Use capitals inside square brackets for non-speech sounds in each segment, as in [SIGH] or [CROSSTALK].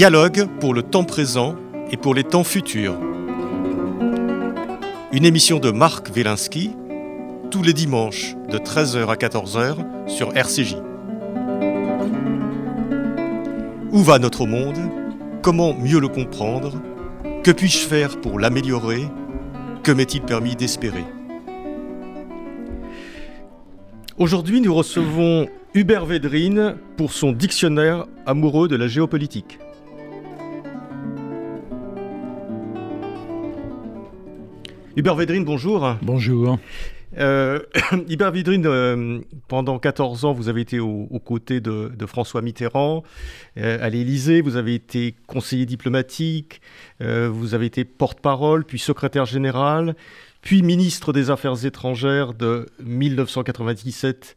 Dialogue pour le temps présent et pour les temps futurs. Une émission de Marc Wielinski, tous les dimanches de 13h à 14h sur RCJ. Où va notre monde? Comment mieux le comprendre? Que puis-je faire pour l'améliorer? Que m'est-il permis d'espérer? Aujourd'hui, nous recevons Hubert Védrine pour son dictionnaire amoureux de la géopolitique. Hubert Védrine, bonjour. Bonjour. Euh, [COUGHS] Hubert Védrine, euh, pendant 14 ans, vous avez été aux, côtés de, François Mitterrand euh, à l'Élysée, vous avez été conseiller diplomatique, vous avez été porte-parole, puis secrétaire général, puis ministre des Affaires étrangères de 1997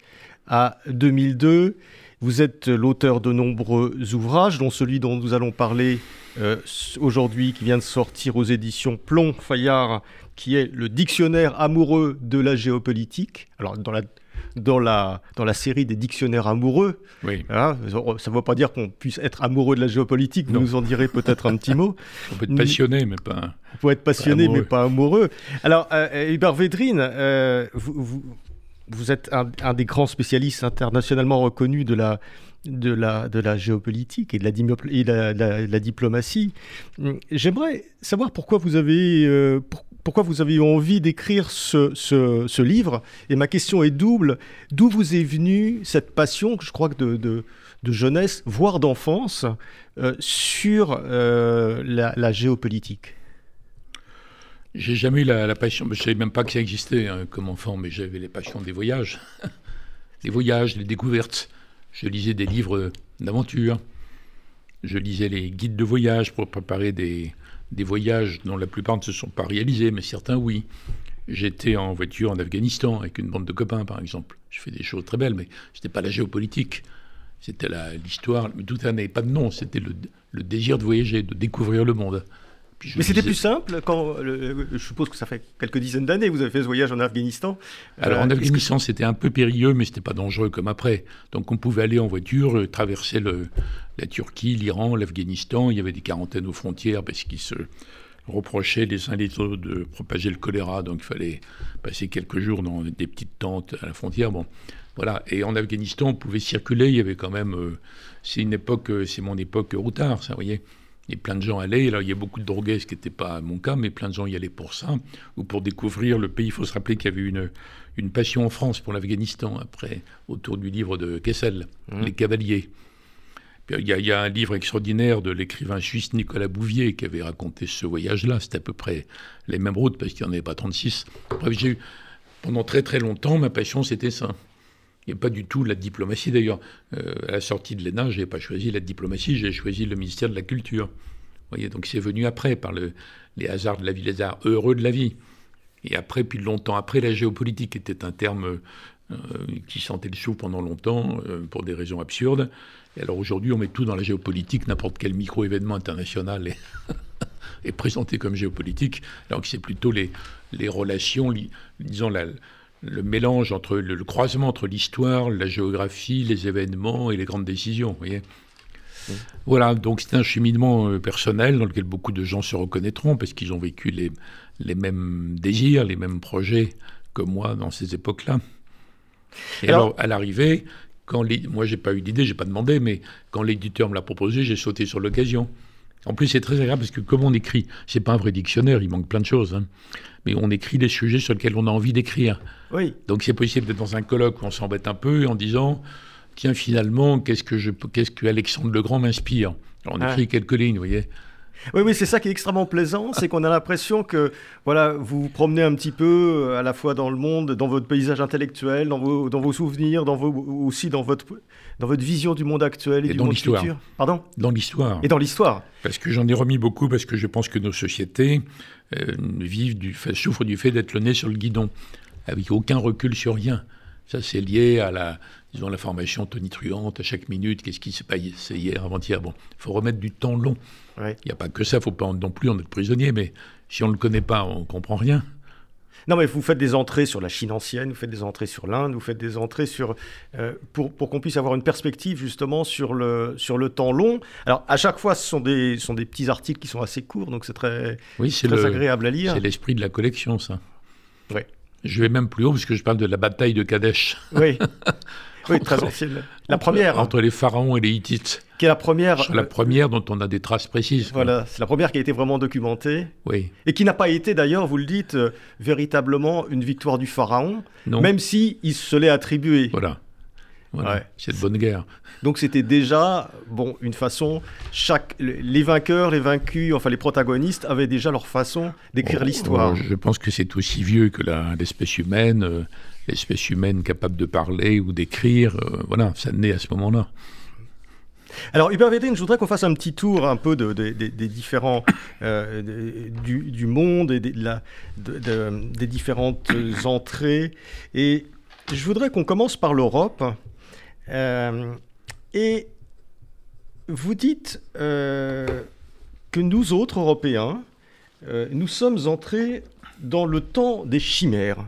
à 2002. Vous êtes l'auteur de nombreux ouvrages, dont celui dont nous allons parler euh, aujourd'hui, qui vient de sortir aux éditions Plomb Fayard, qui est le dictionnaire amoureux de la géopolitique. Alors, dans la, dans la, dans la série des dictionnaires amoureux, oui. ça ne veut pas dire qu'on puisse être amoureux de la géopolitique, vous nous en direz peut-être un petit mot. [LAUGHS] On peut être passionné, mais pas. On peut être passionné, mais pas amoureux. Alors, euh, Hubert Védrine, euh, vous vous êtes un, des grands spécialistes internationalement reconnus de la, géopolitique et de la, diplomatie. J'aimerais savoir pourquoi vous avez, vous eu envie d'écrire ce, livre. Et ma question est double. D'où vous est venue cette passion, je crois que de jeunesse, voire d'enfance, euh, sur euh, la géopolitique? J'ai jamais eu la, passion, je ne savais même pas que ça existait hein, comme enfant, mais j'avais les passions des voyages. [LAUGHS] des voyages, des découvertes. Je lisais des livres d'aventure. Je lisais les guides de voyage pour préparer des, voyages dont la plupart ne se sont pas réalisés, mais certains oui. J'étais en voiture en Afghanistan avec une bande de copains, par exemple. Je fais des choses très belles, mais ce n'était pas la géopolitique. C'était l'histoire. Tout ça n'avait pas de nom. C'était le, désir de voyager, de découvrir le monde. Mais c'était plus simple quand, je suppose que ça fait quelques dizaines d'années que vous avez fait ce voyage en Afghanistan. Alors en euh, Afghanistan, c'était un peu périlleux, mais c'était pas dangereux comme après. Donc on pouvait aller en voiture, euh, traverser le, la Turquie, l'Iran, l'Afghanistan. Il y avait des quarantaines aux frontières parce qu'ils se reprochaient les uns les autres de propager le choléra. Donc il fallait passer quelques jours dans des petites tentes à la frontière. Bon, voilà. Et en Afghanistan, on pouvait circuler. Il y avait quand même. Euh, c'est une époque, c'est mon époque routard, ça, vous voyez. Et plein de gens allaient. Là, il y a beaucoup de drogués, ce qui n'était pas mon cas, mais plein de gens y allaient pour ça, ou pour découvrir le pays. Il faut se rappeler qu'il y avait une, une passion en France pour l'Afghanistan, après, autour du livre de Kessel, mmh. Les Cavaliers. il, y a, un livre extraordinaire de l'écrivain suisse Nicolas Bouvier qui avait raconté ce voyage-là. C'était à peu près les mêmes routes, parce qu'il n'y en avait pas 36. Bref, j'ai eu, pendant très très longtemps, ma passion, c'était ça. Il n'y a pas du tout la diplomatie. D'ailleurs, euh, à la sortie de l'ENA, je n'ai pas choisi la diplomatie, j'ai choisi le ministère de la Culture. Vous voyez, donc c'est venu après, par le, les hasards de la vie, les hasards heureux de la vie. Et après, puis longtemps après, la géopolitique était un terme euh, qui sentait le chou pendant longtemps, euh, pour des raisons absurdes. Et alors aujourd'hui, on met tout dans la géopolitique, n'importe quel micro-événement international est, [LAUGHS] présenté comme géopolitique, alors que c'est plutôt les, les relations, disons, la, le mélange entre le, croisement entre l'histoire, la géographie, les événements et les grandes décisions. Vous voyez Voilà, donc c'est un cheminement euh, personnel dans lequel beaucoup de gens se reconnaîtront parce qu'ils ont vécu les, les mêmes désirs, les mêmes projets que moi dans ces époques-là. Et alors, à l'arrivée, quand les, moi j'ai pas eu d'idée, j'ai pas demandé, mais quand l'éditeur me l'a proposé, j'ai sauté sur l'occasion. En plus, c'est très agréable parce que comme on écrit, c'est pas un vrai dictionnaire, il manque plein de choses. Hein mais on écrit des sujets sur lesquels on a envie d'écrire. Oui. Donc c'est possible d'être dans un colloque où on s'embête un peu en disant tiens finalement qu'est-ce que je qu'est-ce que Alexandre le Grand m'inspire. On ah. écrit quelques lignes, vous voyez. Oui, oui, c'est ça qui est extrêmement plaisant, c'est qu'on a l'impression que voilà, vous vous promenez un petit peu euh, à la fois dans le monde, dans votre paysage intellectuel, dans vos, dans vos souvenirs, dans vos, aussi dans votre, dans votre vision du monde actuel et, du dans monde futur. Pardon? Dans l'histoire. Et dans l'histoire. Parce que j'en ai remis beaucoup, parce que je pense que nos sociétés euh, vivent du, souffrent du fait d'être le nez sur le guidon, avec aucun recul sur rien. Ça, c'est lié à la, disons, la formation tonitruante à chaque minute. Qu'est-ce qui s'est passé hier, avant-hier Bon, il faut remettre du temps long. Il n'y a pas que ça, il ne faut pas non plus en être prisonnier, mais si on ne le connaît pas, on ne comprend rien. Non, mais vous faites des entrées sur la Chine ancienne, vous faites des entrées sur l'Inde, vous faites des entrées sur euh, pour, pour qu'on puisse avoir une perspective justement sur le sur le temps long. Alors à chaque fois, ce sont des sont des petits articles qui sont assez courts, donc c'est très oui, c'est très agréable à lire. C'est l'esprit de la collection, ça. Oui. Je vais même plus haut parce que je parle de la bataille de Kadesh. Oui. [LAUGHS] Oui, très ancienne. La première. Entre les pharaons et les Hittites. Qui est la première. La première dont on a des traces précises. Voilà, c'est la première qui a été vraiment documentée. Oui. Et qui n'a pas été d'ailleurs, vous le dites, euh, véritablement une victoire du pharaon, Non. même si il se l'est attribué. Voilà. Voilà. Ouais. C'est de bonne guerre. Donc c'était déjà bon une façon. Chaque les vainqueurs, les vaincus, enfin les protagonistes avaient déjà leur façon d'écrire Oh, l'histoire. euh, Je pense que c'est aussi vieux que l'espèce humaine. euh, L'espèce humaine capable de parler ou d'écrire, euh, voilà, ça naît à ce moment-là. Alors, Hubert Védrine, je voudrais qu'on fasse un petit tour un peu de, de- de- des différents euh, du, du monde et la- de- de- des différentes entrées. Et je voudrais qu'on commence par l'Europe. Euh, et vous dites euh, que nous autres Européens, euh, nous sommes entrés dans le temps des chimères.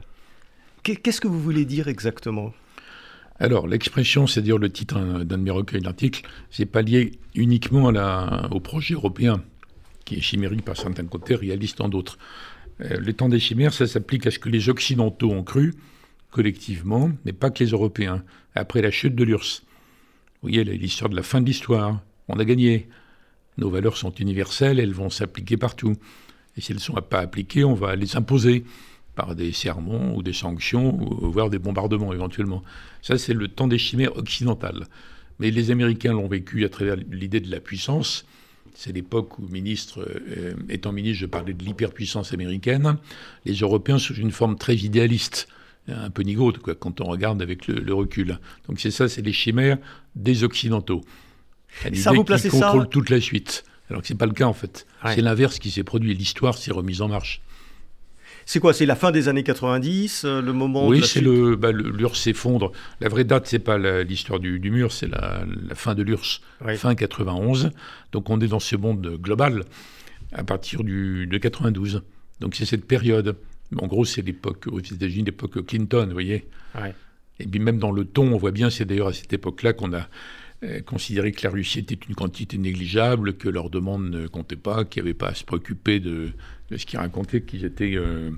Qu'est- Qu'est-ce que vous voulez dire exactement? Alors, l'expression, c'est-à-dire le titre d'un de mes recueils d'articles, c'est pas lié uniquement au projet européen, qui est chimérique par certains côtés, réaliste en d'autres. Le temps des chimères, ça s'applique à ce que les Occidentaux ont cru, collectivement, mais pas que les Européens, après la chute de l'URSS. Vous voyez, l'histoire de la fin de l'histoire, on a gagné. Nos valeurs sont universelles, elles vont s'appliquer partout. Et si elles ne sont pas appliquées, on va les imposer par des sermons ou des sanctions, ou voire des bombardements éventuellement. Ça, c'est le temps des chimères occidentales. Mais les Américains l'ont vécu à travers l'idée de la puissance. C'est l'époque où, ministre, euh, étant ministre, je parlais de l'hyperpuissance américaine. Les Européens sous une forme très idéaliste, un peu nigaude, quoi, quand on regarde avec le, le recul. Donc c'est ça, c'est les chimères des Occidentaux. Ça, L'idée vous placez ça- contrôlent toute la suite. Alors que c'est pas le cas en fait. Ouais. C'est l'inverse qui s'est produit. L'histoire s'est remise en marche. C'est quoi C'est la fin des années 90, euh, le moment Oui, c'est le, bah, l'URSS s'effondre. La vraie date, c'est pas l'histoire du, du mur, c'est la, la fin de l'URSS, Oui. fin 91. Donc on est dans ce monde global à partir du, de 92. Donc c'est cette période. En gros, c'est l'époque aux États-Unis, l'époque Clinton, vous voyez. Ouais. Et puis même dans le ton, on voit bien, c'est d'ailleurs à cette époque-là qu'on a euh, considéré que la Russie était une quantité négligeable, que leur demande ne comptait pas, qu'il n'y avait pas à se préoccuper de, de ce qu'ils racontaient, qu'ils étaient euh,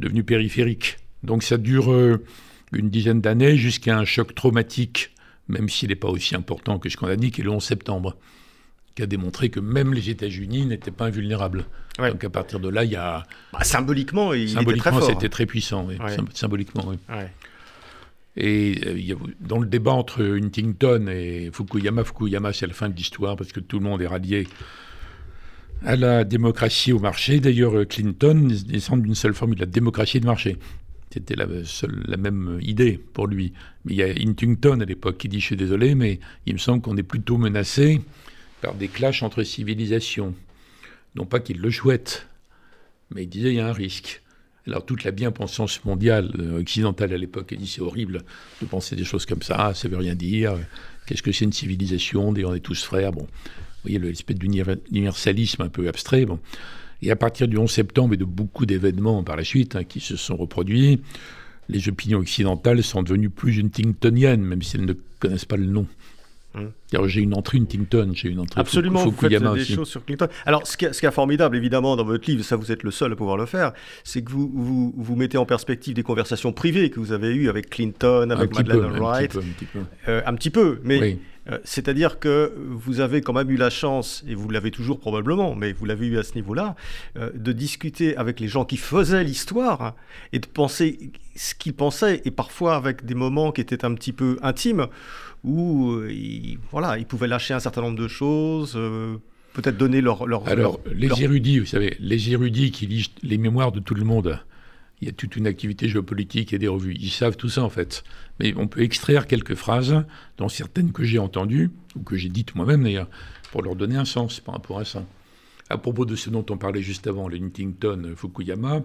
devenus périphériques. Donc ça dure euh, une dizaine d'années jusqu'à un choc traumatique, même s'il n'est pas aussi important que ce qu'on a dit, qui est le 11 septembre, qui a démontré que même les États-Unis n'étaient pas invulnérables. Ouais. Donc à partir de là, il y a Bah, symboliquement, il était très c'était très puissant. oui. Ouais. Sym- Symboliquement, oui. Ouais. Et euh, dans le débat entre Huntington et Fukuyama, Fukuyama c'est la fin de l'histoire parce que tout le monde est rallié à la démocratie au marché. D'ailleurs, euh, Clinton descend d'une seule formule, la démocratie de marché. C'était la, seule, la même idée pour lui. Mais il y a Huntington à l'époque qui dit Je suis désolé, mais il me semble qu'on est plutôt menacé des clashs entre civilisations. Non pas qu'il le souhaite, mais il disait il y a un risque. Alors toute la bien-pensance mondiale euh, occidentale à l'époque a dit c'est horrible de penser des choses comme ça, ça veut rien dire. Qu'est-ce que c'est une civilisation On est tous frères. Bon, vous voyez l'espèce d'universalisme un peu abstrait. Bon. Et à partir du 11 septembre et de beaucoup d'événements par la suite hein, qui se sont reproduits, les opinions occidentales sont devenues plus huntingtoniennes, même si elles ne connaissent pas le nom. Hum. J'ai une entrée Huntington, j'ai une entrée Absolument, Fuku- vous faites Fukuyama des aussi. choses sur Clinton. Alors, ce qui, est, formidable, évidemment, dans votre livre, ça vous êtes le seul à pouvoir le faire, c'est que vous, vous, vous mettez en perspective des conversations privées que vous avez eues avec Clinton, Un avec peu, Madeleine un petit peu, un petit peu. Euh, un petit peu, mais Oui. euh, c'est-à-dire que vous avez quand même eu la chance, et vous l'avez toujours probablement, mais vous l'avez eu à ce niveau-là, euh, de discuter avec les gens qui faisaient l'histoire hein, et de penser ce qu'ils pensaient, et parfois avec des moments qui étaient un petit peu intimes, où euh, voilà, ils pouvaient lâcher un certain nombre de choses, euh, peut-être donner leur... leur Alors, leur- les leur- érudits, vous savez, les érudits qui lisent les mémoires de tout le monde, il y a toute une activité géopolitique et des revues, ils savent tout ça en fait. Mais on peut extraire quelques phrases, dont certaines que j'ai entendues, ou que j'ai dites moi-même d'ailleurs, pour leur donner un sens par rapport à ça. À propos de ce dont on parlait juste avant, le Huntington Fukuyama,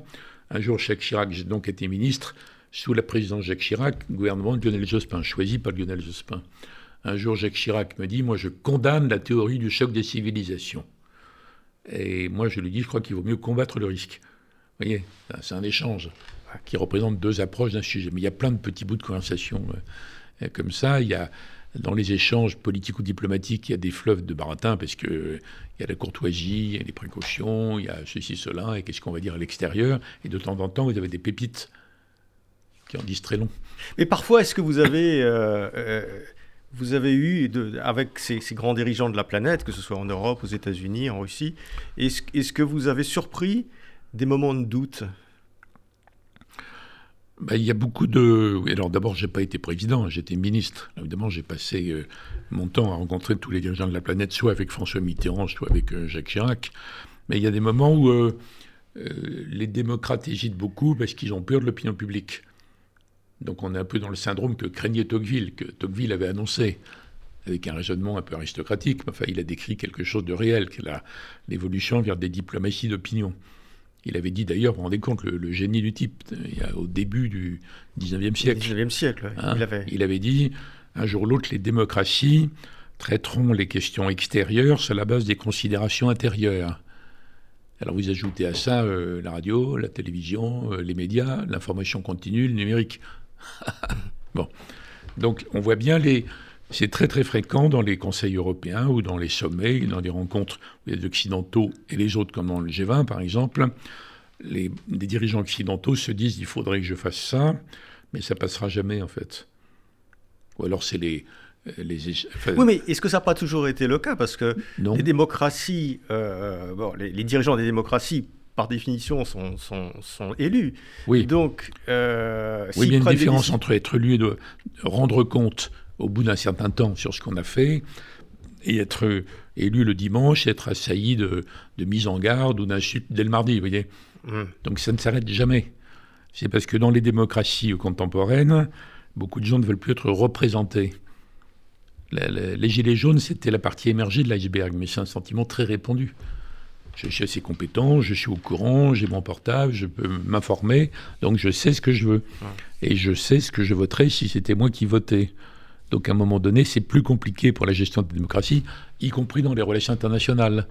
un jour Jacques Chirac, j'ai donc été ministre, sous la présidence Jacques Chirac, gouvernement de Lionel Jospin, choisi par Lionel Jospin. Un jour, Jacques Chirac me dit Moi, je condamne la théorie du choc des civilisations. Et moi, je lui dis, je crois qu'il vaut mieux combattre le risque. Vous voyez, c'est un échange qui représente deux approches d'un sujet. Mais il y a plein de petits bouts de conversation euh, comme ça. Il y a dans les échanges politiques ou diplomatiques, il y a des fleuves de baratin parce que il y a la courtoisie, il y a les précautions, il y a ceci, cela, et qu'est-ce qu'on va dire à l'extérieur. Et de temps en temps, vous avez des pépites qui en disent très long. Mais parfois, est-ce que vous avez, euh, euh, vous avez eu, avec ces, grands dirigeants de la planète, que ce soit en Europe, aux États-Unis, en Russie, est-ce est que vous avez surpris des moments de doute? Ben, il y a beaucoup de. Alors d'abord, j'ai pas été président, j'étais ministre. Évidemment, j'ai passé euh, mon temps à rencontrer tous les dirigeants de la planète, soit avec François Mitterrand, soit avec euh, Jacques Chirac. Mais il y a des moments où euh, les démocrates hésitent beaucoup parce qu'ils ont peur de l'opinion publique. Donc on est un peu dans le syndrome que craignait Tocqueville, que Tocqueville avait annoncé, avec un raisonnement un peu aristocratique. Enfin, il a décrit quelque chose de réel, l'évolution vers des diplomaties d'opinion. Il avait dit d'ailleurs, vous vous rendez compte, le, génie du type, au début du 19e siècle. 19e siècle, hein, il, avait... il avait dit, un jour ou l'autre, les démocraties traiteront les questions extérieures sur la base des considérations intérieures. Alors vous ajoutez à ça euh, la radio, la télévision, euh, les médias, l'information continue, le numérique. [LAUGHS] bon. Donc on voit bien les, c'est très très fréquent dans les conseils européens ou dans les sommets, dans des rencontres les occidentaux et les autres, comme dans le G20 par exemple, les, dirigeants occidentaux se disent il faudrait que je fasse ça, mais ça passera jamais en fait. Ou alors c'est les, les oui, mais est-ce que ça n'a pas toujours été le cas? Parce que les démocraties, euh, bon, les, dirigeants des démocraties, par définition, sont, sont, sont élus. Oui. Donc, euh, oui, il y a une différence entre être élu et de rendre compte au bout d'un certain temps sur ce qu'on a fait et être élu le dimanche, être assailli de, de mise en garde ou d'insultes dès le mardi, vous voyez. Mmh. Donc ça ne s'arrête jamais. C'est parce que dans les démocraties contemporaines, beaucoup de gens ne veulent plus être représentés. les gilets jaunes, c'était la partie émergée de l'iceberg, mais c'est un sentiment très répandu. Je suis assez compétent, je suis au courant, j'ai mon portable, je peux m'informer, donc je sais ce que je veux. Et je sais ce que je voterais si c'était moi qui votais. Donc à un moment donné, c'est plus compliqué pour la gestion de la démocratie, y compris dans les relations internationales.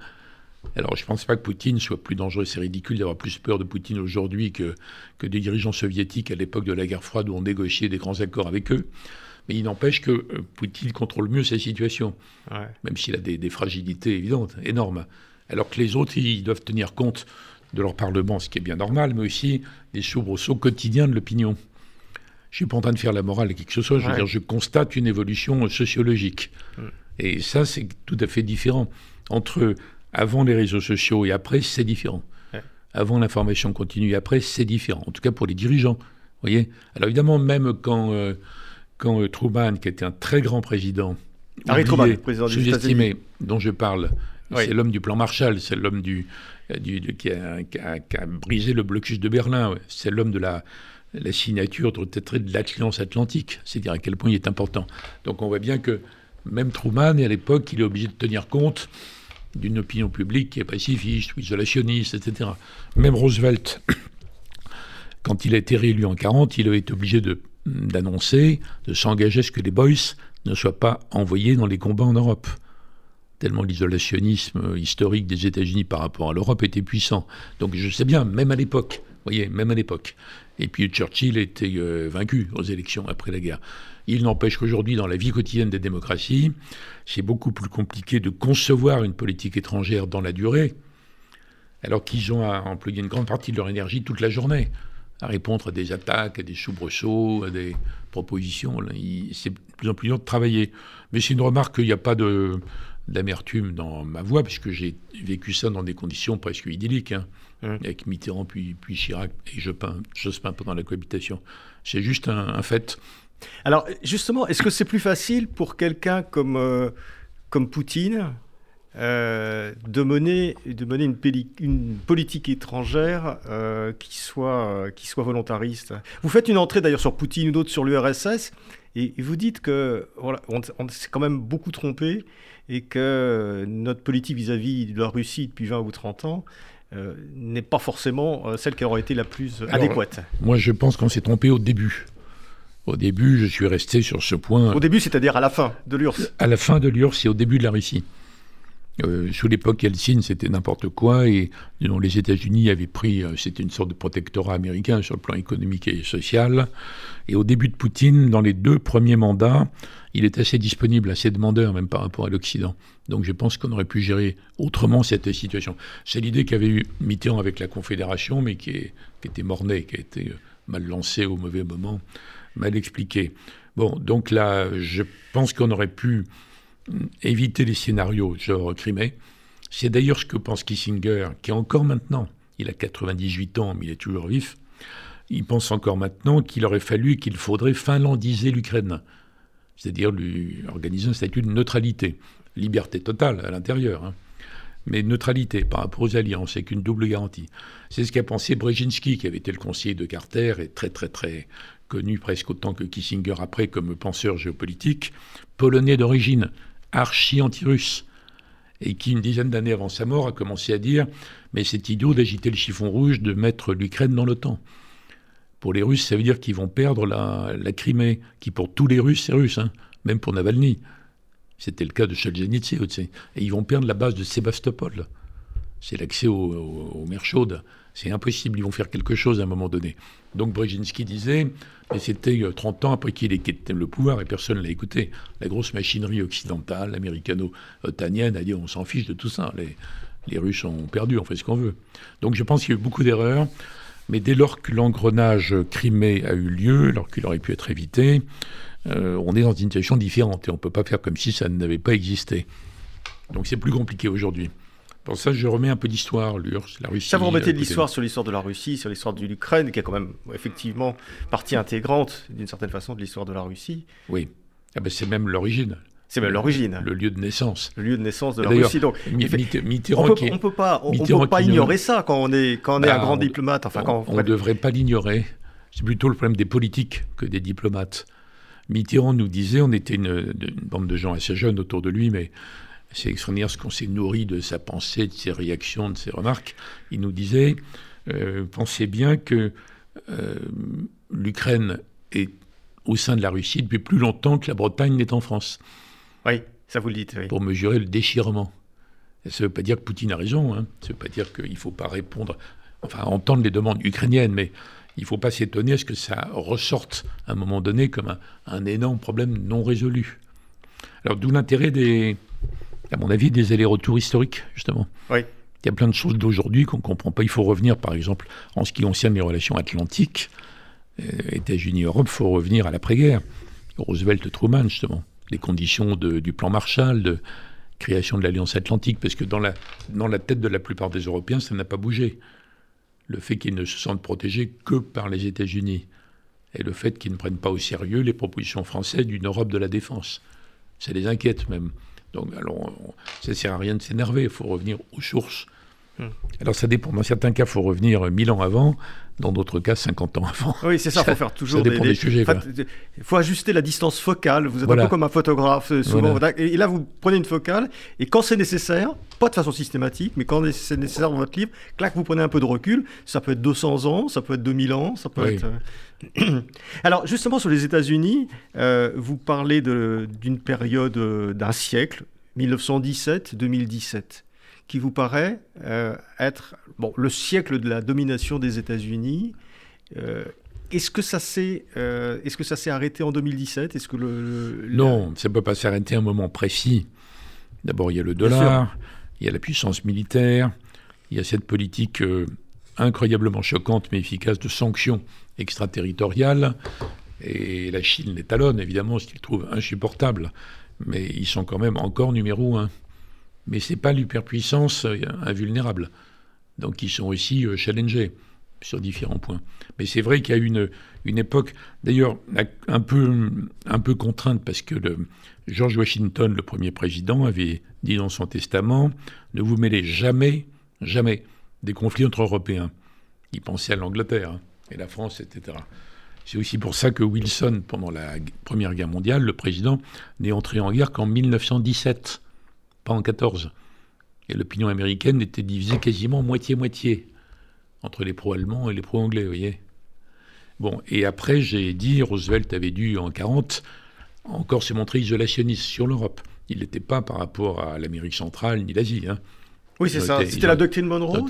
Alors je ne pense pas que Poutine soit plus dangereux, c'est ridicule d'avoir plus peur de Poutine aujourd'hui que, que des dirigeants soviétiques à l'époque de la guerre froide où on négociait des grands accords avec eux. Mais il n'empêche que euh, Poutine contrôle mieux sa situation, même s'il a des, des, fragilités évidentes, énormes. Alors que les autres, ils doivent tenir compte de leur Parlement, ce qui est bien normal, mais aussi des soubresauts quotidiens de l'opinion. Je suis pas en train de faire la morale à quelque chose. Je veux dire, je constate une évolution sociologique. Mm. Et ça, c'est tout à fait différent. Entre avant les réseaux sociaux et après, c'est différent. Avant l'information continue et après, c'est différent. En tout cas pour les dirigeants. voyez Alors évidemment, même quand, euh, quand euh, Truman, qui était un très grand président, Truman, président sous-estimé, dont je parle, c'est l'homme du plan Marshall, c'est l'homme du, qui, a, brisé le blocus de Berlin, c'est l'homme de la signature de l'Alliance Atlantique, c'est à quel point il est important. Donc on voit bien que même Truman, à l'époque, il est obligé de tenir compte d'une opinion publique qui est pacifiste isolationniste, etc. Même Roosevelt, [COUGHS] quand il a été réélu en 40, il avait été obligé d'annoncer, de, s'engager à ce que les boys ne soient pas envoyés dans les combats en Europe. Tellement l'isolationnisme historique des États-Unis par rapport à l'Europe était puissant. Donc je sais bien, même à l'époque, voyez, même à l'époque. Et puis Churchill était euh, vaincu aux élections après la guerre. Il n'empêche qu'aujourd'hui, dans la vie quotidienne des démocraties, c'est beaucoup plus compliqué de concevoir une politique étrangère dans la durée, alors qu'ils ont à employer une grande partie de leur énergie toute la journée à répondre à des attaques, à des soubresauts, à des propositions. C'est de plus en plus dur de travailler. Mais c'est une remarque qu'il n'y a pas de d'amertume dans ma voix, puisque j'ai vécu ça dans des conditions presque idylliques. Hein. Mmh. avec Mitterrand puis, puis Chirac et Jospin pendant la cohabitation. C'est juste un, fait. Alors justement, est-ce que c'est plus facile pour quelqu'un comme, euh, comme Poutine euh, de mener, de mener une, une politique étrangère euh, qui, soit, qui soit volontariste? Vous faites une entrée d'ailleurs sur Poutine ou d'autres sur l'URSS et, vous dites que voilà, on, on s'est quand même beaucoup trompé et que notre politique vis-à-vis -vis de la Russie depuis 20 ou 30 ans euh, n'est pas forcément euh, celle qui aurait été la plus adéquate. Moi, je pense qu'on s'est trompé au début. Au début, je suis resté sur ce point. Au début, c'est-à-dire à la fin de l'URSS À la fin de l'URSS et au début de la Russie. Euh, sous l'époque Yeltsin, c'était n'importe quoi, et les États-Unis avaient pris, euh, c'était une sorte de protectorat américain sur le plan économique et social. Et au début de Poutine, dans les deux premiers mandats, il est assez disponible, assez demandeur même par rapport à l'Occident. Donc je pense qu'on aurait pu gérer autrement cette situation. C'est l'idée qu'avait eu Mitterrand avec la Confédération, mais qui, est, qui était mornée, qui a été mal lancée au mauvais moment, mal expliquée. Bon, donc là, je pense qu'on aurait pu éviter les scénarios genre Crimée. C'est d'ailleurs ce que pense Kissinger, qui encore maintenant, il a 98 ans, mais il est toujours vif, il pense encore maintenant qu'il aurait fallu, qu'il faudrait finlandiser l'Ukraine, c'est-à-dire lui organiser un statut de neutralité, liberté totale à l'intérieur, hein. mais neutralité par rapport aux alliances, avec une double garantie. C'est ce qu'a pensé Brzezinski, qui avait été le conseiller de Carter et très très très connu presque autant que Kissinger après comme penseur géopolitique, polonais d'origine, archi-anti-russe, et qui, une dizaine d'années avant sa mort, a commencé à dire Mais c'est idiot d'agiter le chiffon rouge, de mettre l'Ukraine dans l'OTAN. Pour les Russes, ça veut dire qu'ils vont perdre la, Crimée, qui pour tous les Russes, c'est russe, hein, même pour Navalny. C'était le cas de Solzhenitsyn, et ils vont perdre la base de Sébastopol. C'est l'accès aux, mers chaudes. C'est impossible, ils vont faire quelque chose à un moment donné. Donc Brzezinski disait et c'était 30 euh, ans après qu'il ait quitté le pouvoir et personne ne l'a écouté. La grosse machinerie occidentale, américano-otanienne, a dit on s'en fiche de tout ça. Les, les Russes ont perdu, on fait ce qu'on veut. Donc je pense qu'il y a eu beaucoup d'erreurs. Mais dès lors que l'engrenage Crimée a eu lieu, alors qu'il aurait pu être évité, euh, on est dans une situation différente et on ne peut pas faire comme si ça n'avait pas existé. Donc c'est plus compliqué aujourd'hui. Pour ça, je remets un peu d'histoire, l'URSS, la Russie. Ça, vous remettez de l'histoire sur l'histoire de la Russie, sur l'histoire de l'Ukraine, qui est quand même effectivement partie intégrante, d'une certaine façon, de l'histoire de la Russie. Oui. Ah ben, c'est même l'origine. C'est même l'origine. Le lieu de naissance. Le lieu de naissance de la Russie. Donc, Mitterrand, on ne peut pas, on, peut pas ignorer ça quand on est, quand on est un bah, grand diplomate. Enfin, on ne devrait pas l'ignorer. C'est plutôt le problème des politiques que des diplomates. Mitterrand nous disait, on était une, une, bande de gens assez jeunes autour de lui, mais c'est extraordinaire ce qu'on s'est nourri de sa pensée, de ses réactions, de ses remarques. Il nous disait euh, Pensez bien que euh, l'Ukraine est au sein de la Russie depuis plus longtemps que la Bretagne n'est en France. Oui, ça vous le dites. Pour mesurer le déchirement. ça ne veut pas dire que Poutine a raison, hein. ça ne veut pas dire qu'il ne faut pas répondre, enfin entendre les demandes ukrainiennes, mais il ne faut pas s'étonner à ce que ça ressorte à un moment donné comme un énorme problème non résolu. Alors d'où l'intérêt des, à mon avis, des allers-retours historiques, justement. Oui. Il y a plein de choses d'aujourd'hui qu'on ne comprend pas. Il faut revenir, par exemple, en ce qui concerne les relations atlantiques, euh, États-Unis-Europe, il faut revenir à l'après-guerre. Roosevelt-Truman, justement. Les conditions du plan Marshall, de création de l'Alliance Atlantique, parce que dans la, dans la tête de la plupart des Européens, ça n'a pas bougé. Le fait qu'ils ne se sentent protégés que par les États-Unis, et le fait qu'ils ne prennent pas au sérieux les propositions françaises d'une Europe de la défense. Ça les inquiète même. Donc, alors, ça ne sert à rien de s'énerver, il faut revenir aux sources. Hmm. Alors, ça dépend. Dans certains cas, il faut revenir 1000 ans avant. Dans d'autres cas, 50 ans avant. Oui, c'est ça, il faut faire toujours ça dépend des, sujets. Il faut ajuster la distance focale. Vous êtes un peu comme un photographe, euh, souvent. Et là, vous prenez une focale, et quand c'est nécessaire, pas de façon systématique, mais quand c'est nécessaire dans votre livre, clac, vous prenez un peu de recul. Ça peut être 200 ans, ça peut être 2000 ans, ça peut être. Euh, [CLEARS THROAT] Alors, justement, sur les États-Unis, euh, vous parlez d'une période d'un siècle, 1917-2017 qui vous paraît euh, être bon, le siècle de la domination des États-Unis. Euh, est-ce que ça s'est euh, est-ce que ça s'est arrêté en 2017 Est-ce que le, non, ça ne peut pas s'arrêter à un moment précis. D'abord, il y a le dollar, il y a la puissance militaire, il y a cette politique incroyablement choquante mais efficace de sanctions extraterritoriales. Et la Chine les talonne, évidemment, ce qu'ils trouvent insupportable. Mais ils sont quand même encore numéro un mais ce n'est pas l'hyperpuissance euh, invulnérable. Donc ils sont aussi euh, challengés sur différents points. Mais c'est vrai qu'il y a une, une époque, d'ailleurs un peu, un peu contrainte, parce que George Washington, le premier président, avait dit dans son testament, ne vous mêlez jamais, jamais des conflits entre Européens. Il pensait à l'Angleterre hein, et la France, etc. C'est aussi pour ça que Wilson, pendant la Première Guerre mondiale, le président, n'est entré en guerre qu'en 1917 en 14. Et l'opinion américaine était divisée quasiment moitié-moitié entre les pro-allemands et les pro-anglais, vous voyez. Bon, et après, j'ai dit, Roosevelt avait dû, en 40, encore se montrer isolationniste sur l'Europe. il n'était pas par rapport à l'Amérique centrale ni l'Asie. Hein. Oui, c'est ça. C'était la doctrine Monroe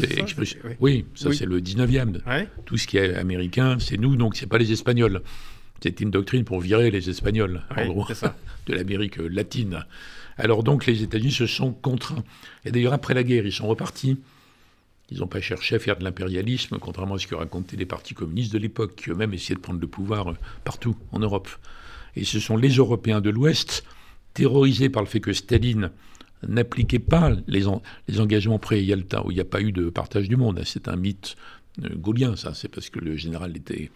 Oui, ça c'est le 19e. Tout ce qui est américain, c'est nous, donc c'est pas les Espagnols. C'était une doctrine pour virer les Espagnols, en gros, [LAUGHS] de l'Amérique latine. Alors donc les États-Unis se sont contraints. Et d'ailleurs, après la guerre, ils sont repartis. Ils n'ont pas cherché à faire de l'impérialisme, contrairement à ce que racontaient les partis communistes de l'époque, qui eux-mêmes essayaient de prendre le pouvoir euh, partout en Europe. Et ce sont les Européens de l'Ouest, terrorisés par le fait que Staline n'appliquait pas les, les engagements pré-Yalta, où il n'y a pas eu de partage du monde. C'est un mythe euh, gaulien, ça. C'est parce que le général était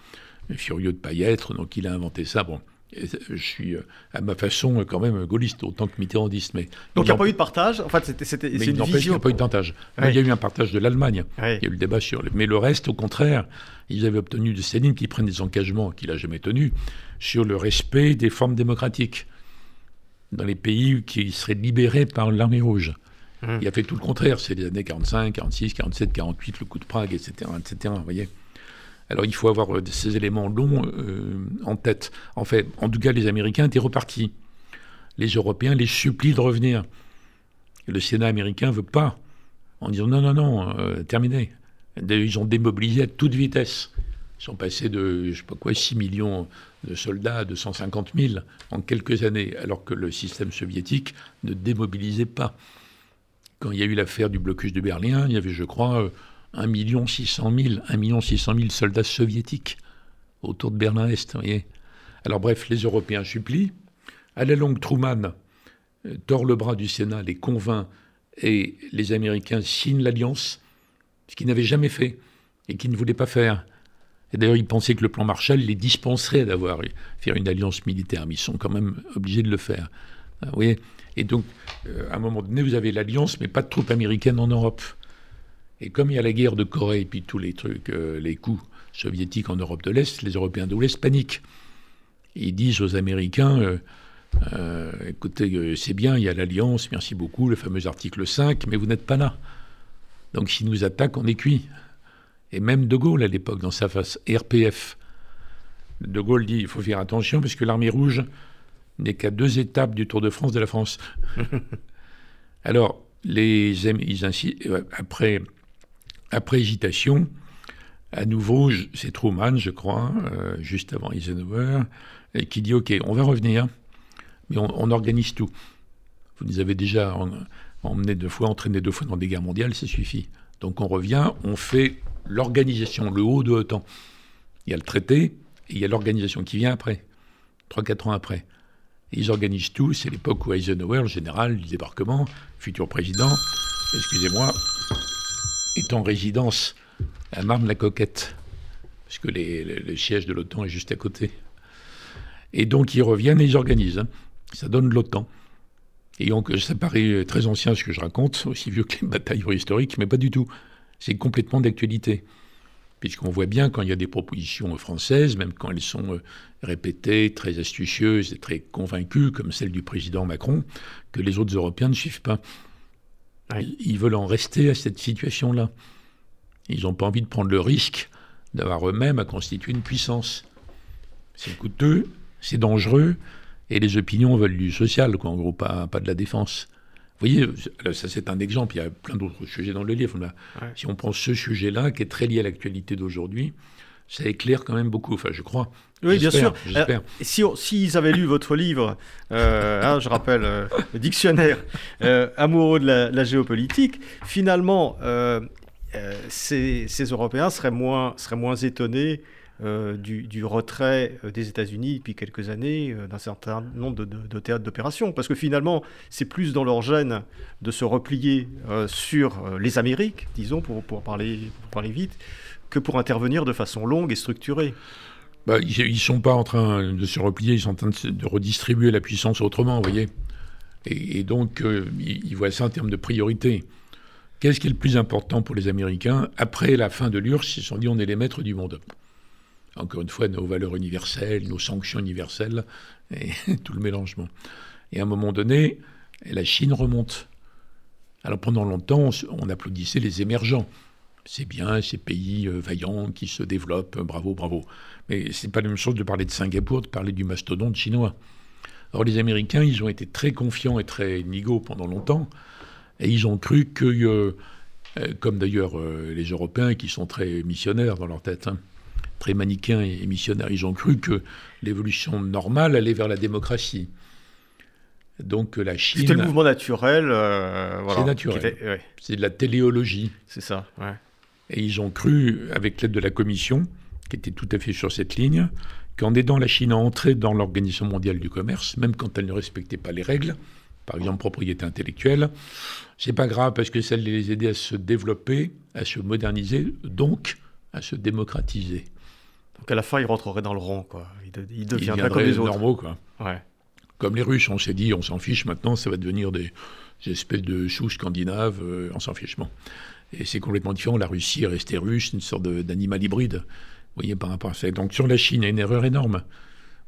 furieux de ne pas y être, donc il a inventé ça. Bon, je suis euh, à ma façon quand même gaulliste, autant que mitterrandiste. Mais donc il n'y a pas eu de partage En fait, c'était mais il n'empêche qu'il n'y a pas eu de partage. Il y a eu un partage de l'Allemagne. Il y a eu le débat sur... Mais le reste, au contraire, ils avaient obtenu de Staline qu'ils prennent des engagements qu'il n'a jamais tenus sur le respect des formes démocratiques dans les pays qui seraient libérés par l'armée rouge. Hum. Il a fait tout le contraire. C'est les années 45, 46, 47, 48, le coup de Prague, etc. etc. Vous voyez alors il faut avoir euh, ces éléments longs euh, en tête. En fait, en tout cas, les Américains étaient repartis. Les Européens les supplient de revenir. le Sénat américain ne veut pas, en disant non, non, non, euh, terminé. Ils ont démobilisé à toute vitesse. Ils sont passés de, je sais pas quoi, 6 millions de soldats à 250 000 en quelques années, alors que le système soviétique ne démobilisait pas. Quand il y a eu l'affaire du blocus de Berlin, il y avait, je crois, 1 600 000, 1 600 000 soldats soviétiques autour de Berlin-Est. Alors bref, les Européens supplient. À la longue, Truman euh, tord le bras du Sénat, les convainc, et les Américains signent l'alliance, ce qu'ils n'avaient jamais fait et qu'ils ne voulaient pas faire. Et d'ailleurs, ils pensaient que le plan Marshall les dispenserait d'avoir faire une alliance militaire, mais ils sont quand même obligés de le faire. Vous voyez? Et donc, euh, à un moment donné, vous avez l'alliance, mais pas de troupes américaines en Europe. Et comme il y a la guerre de Corée et puis tous les trucs, euh, les coups soviétiques en Europe de l'Est, les Européens de l'Ouest paniquent. Ils disent aux Américains euh, euh, écoutez, c'est bien, il y a l'alliance, merci beaucoup, le fameux article 5, mais vous n'êtes pas là. Donc s'ils nous attaquent, on est cuit. Et même De Gaulle, à l'époque, dans sa face RPF, De Gaulle dit il faut faire attention parce que l'armée rouge n'est qu'à deux étapes du Tour de France de la France. [LAUGHS] Alors, les, ils insistent, après après hésitation, à nouveau, c'est Truman, je crois, euh, juste avant Eisenhower, qui dit OK, on va revenir, mais on, organise tout. Vous nous avez déjà emmené deux fois, entraîné deux fois dans des guerres mondiales, ça suffit. Donc on revient, on fait l'organisation, le haut de l'OTAN. Il y a le traité et il y a l'organisation qui vient après, trois, quatre ans après. ils organisent tout, c'est l'époque où Eisenhower, le général du débarquement, futur président, excusez-moi, est en résidence à Marne-la-Coquette, puisque le siège de l'OTAN est juste à côté. Et donc ils reviennent et ils organisent. Hein. Ça donne l'OTAN. Et donc ça paraît très ancien ce que je raconte, aussi vieux que les [LAUGHS] batailles historiques, mais pas du tout. C'est complètement d'actualité. Puisqu'on voit bien quand il y a des propositions françaises, même quand elles sont euh, répétées, très astucieuses et très convaincues, comme celle du président Macron, que les autres Européens ne suivent pas. Ils veulent en rester à cette situation-là. Ils n'ont pas envie de prendre le risque d'avoir eux-mêmes à constituer une puissance. C'est coûteux, c'est dangereux, et les opinions veulent du social, quoi, en gros, pas, pas de la défense. Vous voyez, ça c'est un exemple, il y a plein d'autres sujets dans le livre. Si on prend ce sujet-là, qui est très lié à l'actualité d'aujourd'hui, ça éclaire quand même beaucoup, enfin je crois. Oui, bien sûr. Euh, si S'ils avaient lu votre livre, euh, hein, je rappelle, euh, le dictionnaire amoureux de la, géopolitique, finalement, ces, Européens seraient moins, seraient moins étonnés du, retrait des États-Unis depuis quelques années d'un certain nombre de, théâtres d'opération. Parce que finalement, c'est plus dans leur gène de se replier sur les Amériques, disons, pour, pour, parler, pour parler vite, que pour intervenir de façon longue et structurée. Bah, ils ne sont pas en train de se replier, ils sont en train de, redistribuer la puissance autrement, vous voyez. Et, donc, euh, ils, voient ça en termes de priorité. Qu'est-ce qui est le plus important pour les Américains? Après la fin de l'URSS, ils se sont dit on est les maîtres du monde. Encore une fois, nos valeurs universelles, nos sanctions universelles, [LAUGHS] et tout le mélangement. Et à un moment donné, la Chine remonte. Alors pendant longtemps, on applaudissait les émergents c'est bien, ces pays euh, vaillants qui se développent, bravo, bravo. Mais c'est pas la même chose de parler de Singapour, de parler du mastodonte chinois. Or, les Américains, ils ont été très confiants et très nigauds pendant longtemps, et ils ont cru que, euh, euh, comme d'ailleurs euh, les Européens qui sont très missionnaires dans leur tête, hein, très manichéens et missionnaires, ils ont cru que l'évolution normale allait vers la démocratie. Donc la Chine. C'était le mouvement naturel. c'est naturel. C'est de la téléologie. C'est ça. Ouais. Et ils ont cru, avec l'aide de la Commission, qui était tout à fait sur cette ligne, qu'en aidant la Chine à entrer dans l'Organisation mondiale du commerce, même quand elle ne respectait pas les règles, par exemple propriété intellectuelle, c'est pas grave parce que ça les aidait à se développer, à se moderniser, donc à se démocratiser. Donc à la fin, il rentrerait dans le rang, quoi. Il, deviendrait comme les autres. normaux, quoi. Comme les Russes, on s'est dit, on s'en fiche maintenant, ça va devenir des, espèces de choux scandinaves, euh, on s'en fiche. Et c'est complètement différent. La Russie est restée russe, une sorte d'animal hybride. Vous voyez, par rapport à ça. Donc sur la Chine, il y a une erreur énorme.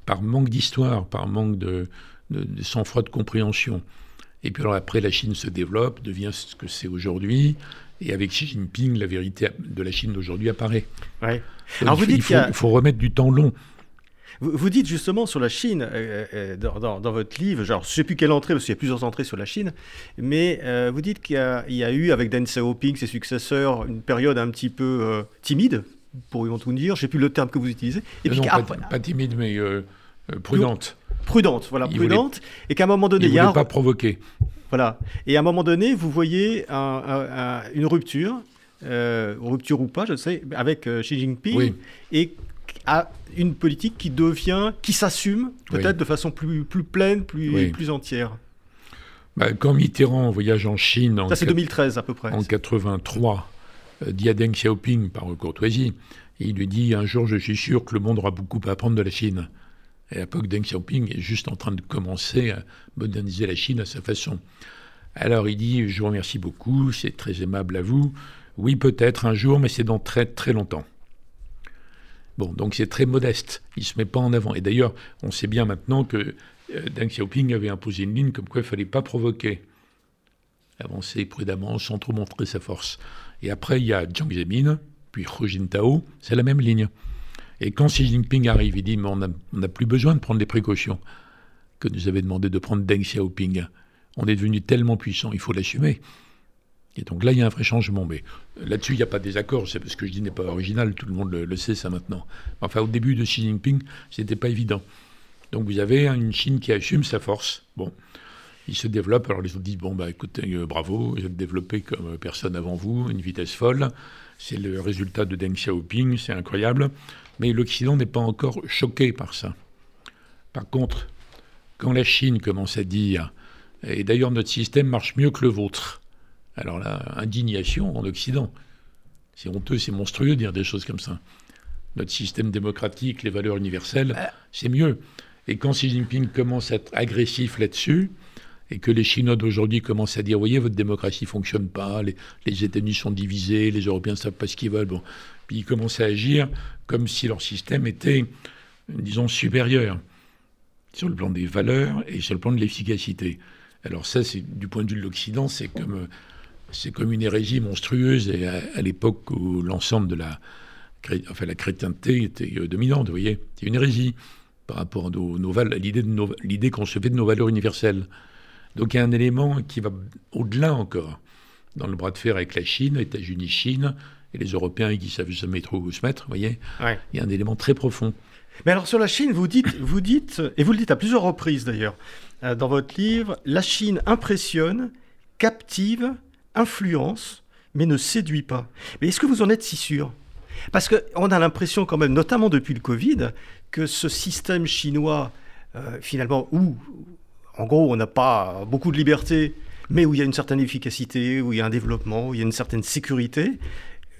Par manque d'histoire, par manque de, de, sang-froid de compréhension. Et puis alors après, la Chine se développe, devient ce que c'est aujourd'hui. Et avec Xi Jinping, la vérité de la Chine d'aujourd'hui apparaît. Ouais. Alors vous dites il, faut, remettre du temps long. Vous, dites justement sur la Chine, euh, euh, dans, dans, votre livre, genre, je ne sais plus quelle entrée, parce qu'il y a plusieurs entrées sur la Chine, mais euh, vous dites qu'il y, y, a eu, avec Deng Xiaoping, ses successeurs, une période un petit peu timide, pourrions-nous dire, je ne sais plus le terme que vous utilisez. Et puis, pas, pas, timide, mais prudente. Prudente, voilà, prudente, et qu'à un moment donné, il, ne a pas provoquer. Voilà, et à un moment donné, vous voyez une rupture, rupture ou pas, je sais, avec Xi Jinping, et à une politique qui devient, qui s'assume peut-être de façon plus, plus pleine, plus, plus entière. Bah, quand Mitterrand voyage en Chine, en ça c'est 2013 à peu près. En 83, euh, dit à Deng Xiaoping par courtoisie, il lui dit un jour je suis sûr que le monde aura beaucoup à apprendre de la Chine. À l'époque, Deng Xiaoping est juste en train de commencer à moderniser la Chine à sa façon. Alors il dit je vous remercie beaucoup, c'est très aimable à vous. Oui peut-être un jour, mais c'est dans très très longtemps. Bon, donc c'est très modeste. Il ne se met pas en avant. Et d'ailleurs, on sait bien maintenant que euh, Deng Xiaoping avait imposé une ligne comme quoi il ne fallait pas provoquer. Avancer prudemment sans trop montrer sa force. Et après, il y a Jiang Zemin, puis Hu Jintao, c'est la même ligne. Et quand Xi Jinping arrive, il dit Mais on n'a plus besoin de prendre les précautions que nous avait demandé de prendre Deng Xiaoping. On est devenu tellement puissant, il faut l'assumer. Et donc là, il y a un vrai changement. Mais là-dessus, il n'y a pas de désaccord. C'est parce que je dis n'est pas original. Tout le monde le, sait, ça maintenant. Enfin, au début de Xi Jinping, c'était pas évident. Donc vous avez une Chine qui assume sa force. Bon, il se développe. Alors les autres disent bon, bah écoutez, euh, bravo, vous êtes développé comme personne avant vous, une vitesse folle. C'est le résultat de Deng Xiaoping, c'est incroyable. Mais l'Occident n'est pas encore choqué par ça. Par contre, quand la Chine commence à dire, et d'ailleurs notre système marche mieux que le vôtre, alors là, indignation en Occident. C'est honteux, c'est monstrueux de dire des choses comme ça. Notre système démocratique, les valeurs universelles, euh. c'est mieux. Et quand Xi Jinping commence à être agressif là-dessus, et que les Chinois d'aujourd'hui commencent à dire, voyez, votre démocratie fonctionne pas, les, États-Unis sont divisés, les Européens ne savent pas ce qu'ils veulent, bon. Puis ils commencent à agir comme si leur système était, disons, supérieur sur le plan des valeurs et sur le plan de l'efficacité. Alors ça, c'est du point de vue de l'Occident, c'est comme c'est comme une hérésie monstrueuse et à, l'époque où l'ensemble de la, enfin, la chrétienté était euh, dominante, voyez. C'est une hérésie par rapport à, nos, l'idée qu'on se fait de nos valeurs universelles. Donc il y a un élément qui va au-delà encore dans le bras de fer avec la Chine, États-Unis, Chine, et les Européens qui savent jamais trop où se mettre, vous voyez. Il y a un élément très profond. Mais alors sur la Chine, vous dites, vous dites, et vous le dites à plusieurs reprises d'ailleurs, euh, dans votre livre, la Chine impressionne, captive, influence, mais ne séduit pas. Mais est-ce que vous en êtes si sûr? Parce qu'on a l'impression quand même, notamment depuis le Covid, que ce système chinois, euh, finalement, où, en gros, on n'a pas beaucoup de liberté, mais où il y a une certaine efficacité, où il y a un développement, où il y a une certaine sécurité,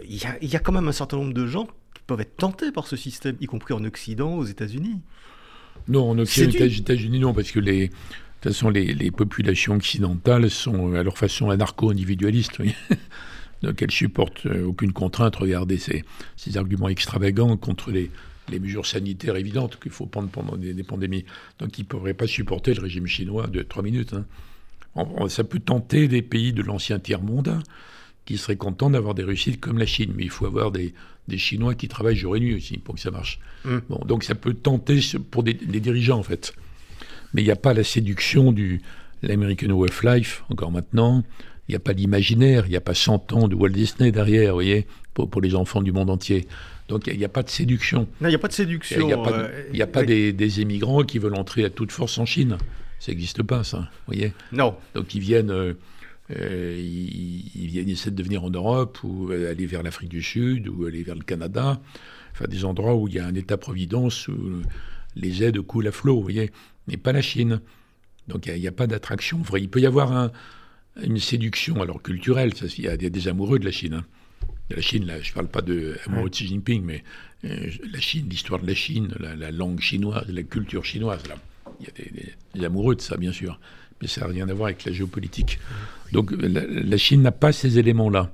il y a, il y a quand même un certain nombre de gens qui peuvent être tentés par ce système, y compris en Occident, aux États-Unis. Non, en Occident, aux États-Unis, non, parce que les, toute façon, les, populations occidentales sont à leur façon anarcho-individualistes. [LAUGHS] Donc elles supportent euh, aucune contrainte. Regardez ces, ces arguments extravagants contre les, les mesures sanitaires évidentes qu'il faut prendre pendant des, pandémies. Donc ils ne pourraient pas supporter le régime chinois de trois minutes. Hein. ça peut tenter des pays de l'ancien tiers-monde qui seraient contents d'avoir des réussites comme la Chine. Mais il faut avoir des, des Chinois qui travaillent jour et nuit aussi pour que ça marche. Mmh. Bon, donc ça peut tenter pour des, des dirigeants en fait. Mais il n'y a pas la séduction du l'American Way of Life, encore maintenant. Il n'y a pas l'imaginaire, il n'y a pas 100 ans de Walt Disney derrière, vous voyez, pour, pour les enfants du monde entier. Donc il n'y a, pas de séduction. Non, il n'y a pas de séduction. Il n'y a pas, euh, des, des, émigrants qui veulent entrer à toute force en Chine. Ça n'existe pas, ça. Vous voyez Non. Donc ils viennent, euh, euh, ils, viennent essayer de venir en Europe ou aller vers l'Afrique du Sud ou aller vers le Canada. Enfin, des endroits où il y a un État-providence où les aides coulent à flot, vous voyez. Mais pas la Chine. Donc il n'y a, pas d'attraction vraie. Il peut y avoir une séduction, alors culturelle. Il y, a des amoureux de la Chine. Hein la Chine, là, je ne parle pas de amoureux de Xi Jinping, mais euh, la Chine, l'histoire de la Chine, la, langue chinoise, la culture chinoise, là, il y a des, amoureux de ça, bien sûr, mais ça n'a rien à voir avec la géopolitique. Donc la, Chine n'a pas ces éléments-là,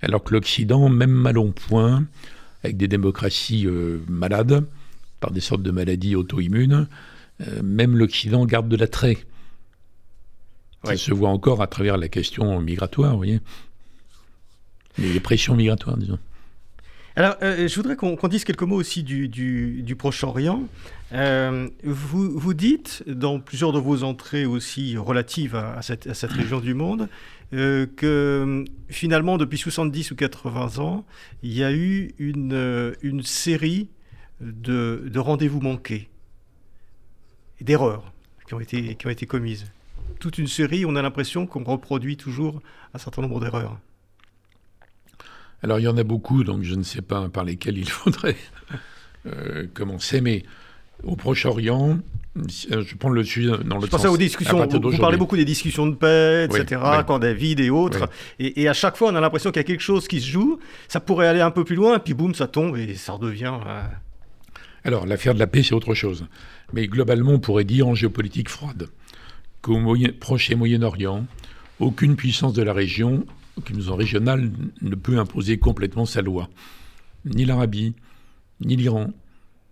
alors que l'Occident, même mal en point, avec des démocraties euh, malades, par des sortes de maladies auto-immunes, euh, même l'Occident garde de l'attrait. Ça se voit encore à travers la question migratoire, vous voyez les pressions migratoires, disons. Alors, euh, je voudrais qu'on dise quelques mots aussi du, du, Proche-Orient. Euh, vous, vous dites, dans plusieurs de vos entrées aussi relatives à, cette, à cette, [COUGHS] région du monde, euh, que finalement, depuis 70 ou 80 ans, il y a eu une, une série de, de rendez-vous manqués, d'erreurs qui, ont été, qui ont été commises. Toute une série, on a l'impression qu'on reproduit toujours un certain nombre d'erreurs. Alors il y en a beaucoup, donc je ne sais pas par lesquels il [LAUGHS] faudrait euh, commencer, mais au Proche-Orient, euh, je prends le sujet dans le Je pensais aux discussions, vous, parlez beaucoup des discussions de paix, etc., quand David et autres, et, à chaque fois on a l'impression qu'il y a quelque chose qui se joue, ça pourrait aller un peu plus loin, puis boum, ça tombe et ça redevient... Euh, Alors l'affaire de la paix, c'est autre chose. Mais globalement, on pourrait dire en géopolitique froide qu'au Proche et Moyen-Orient, aucune puissance de la région qu'une zone régionale ne peut imposer complètement sa loi. Ni l'Arabie, ni l'Iran,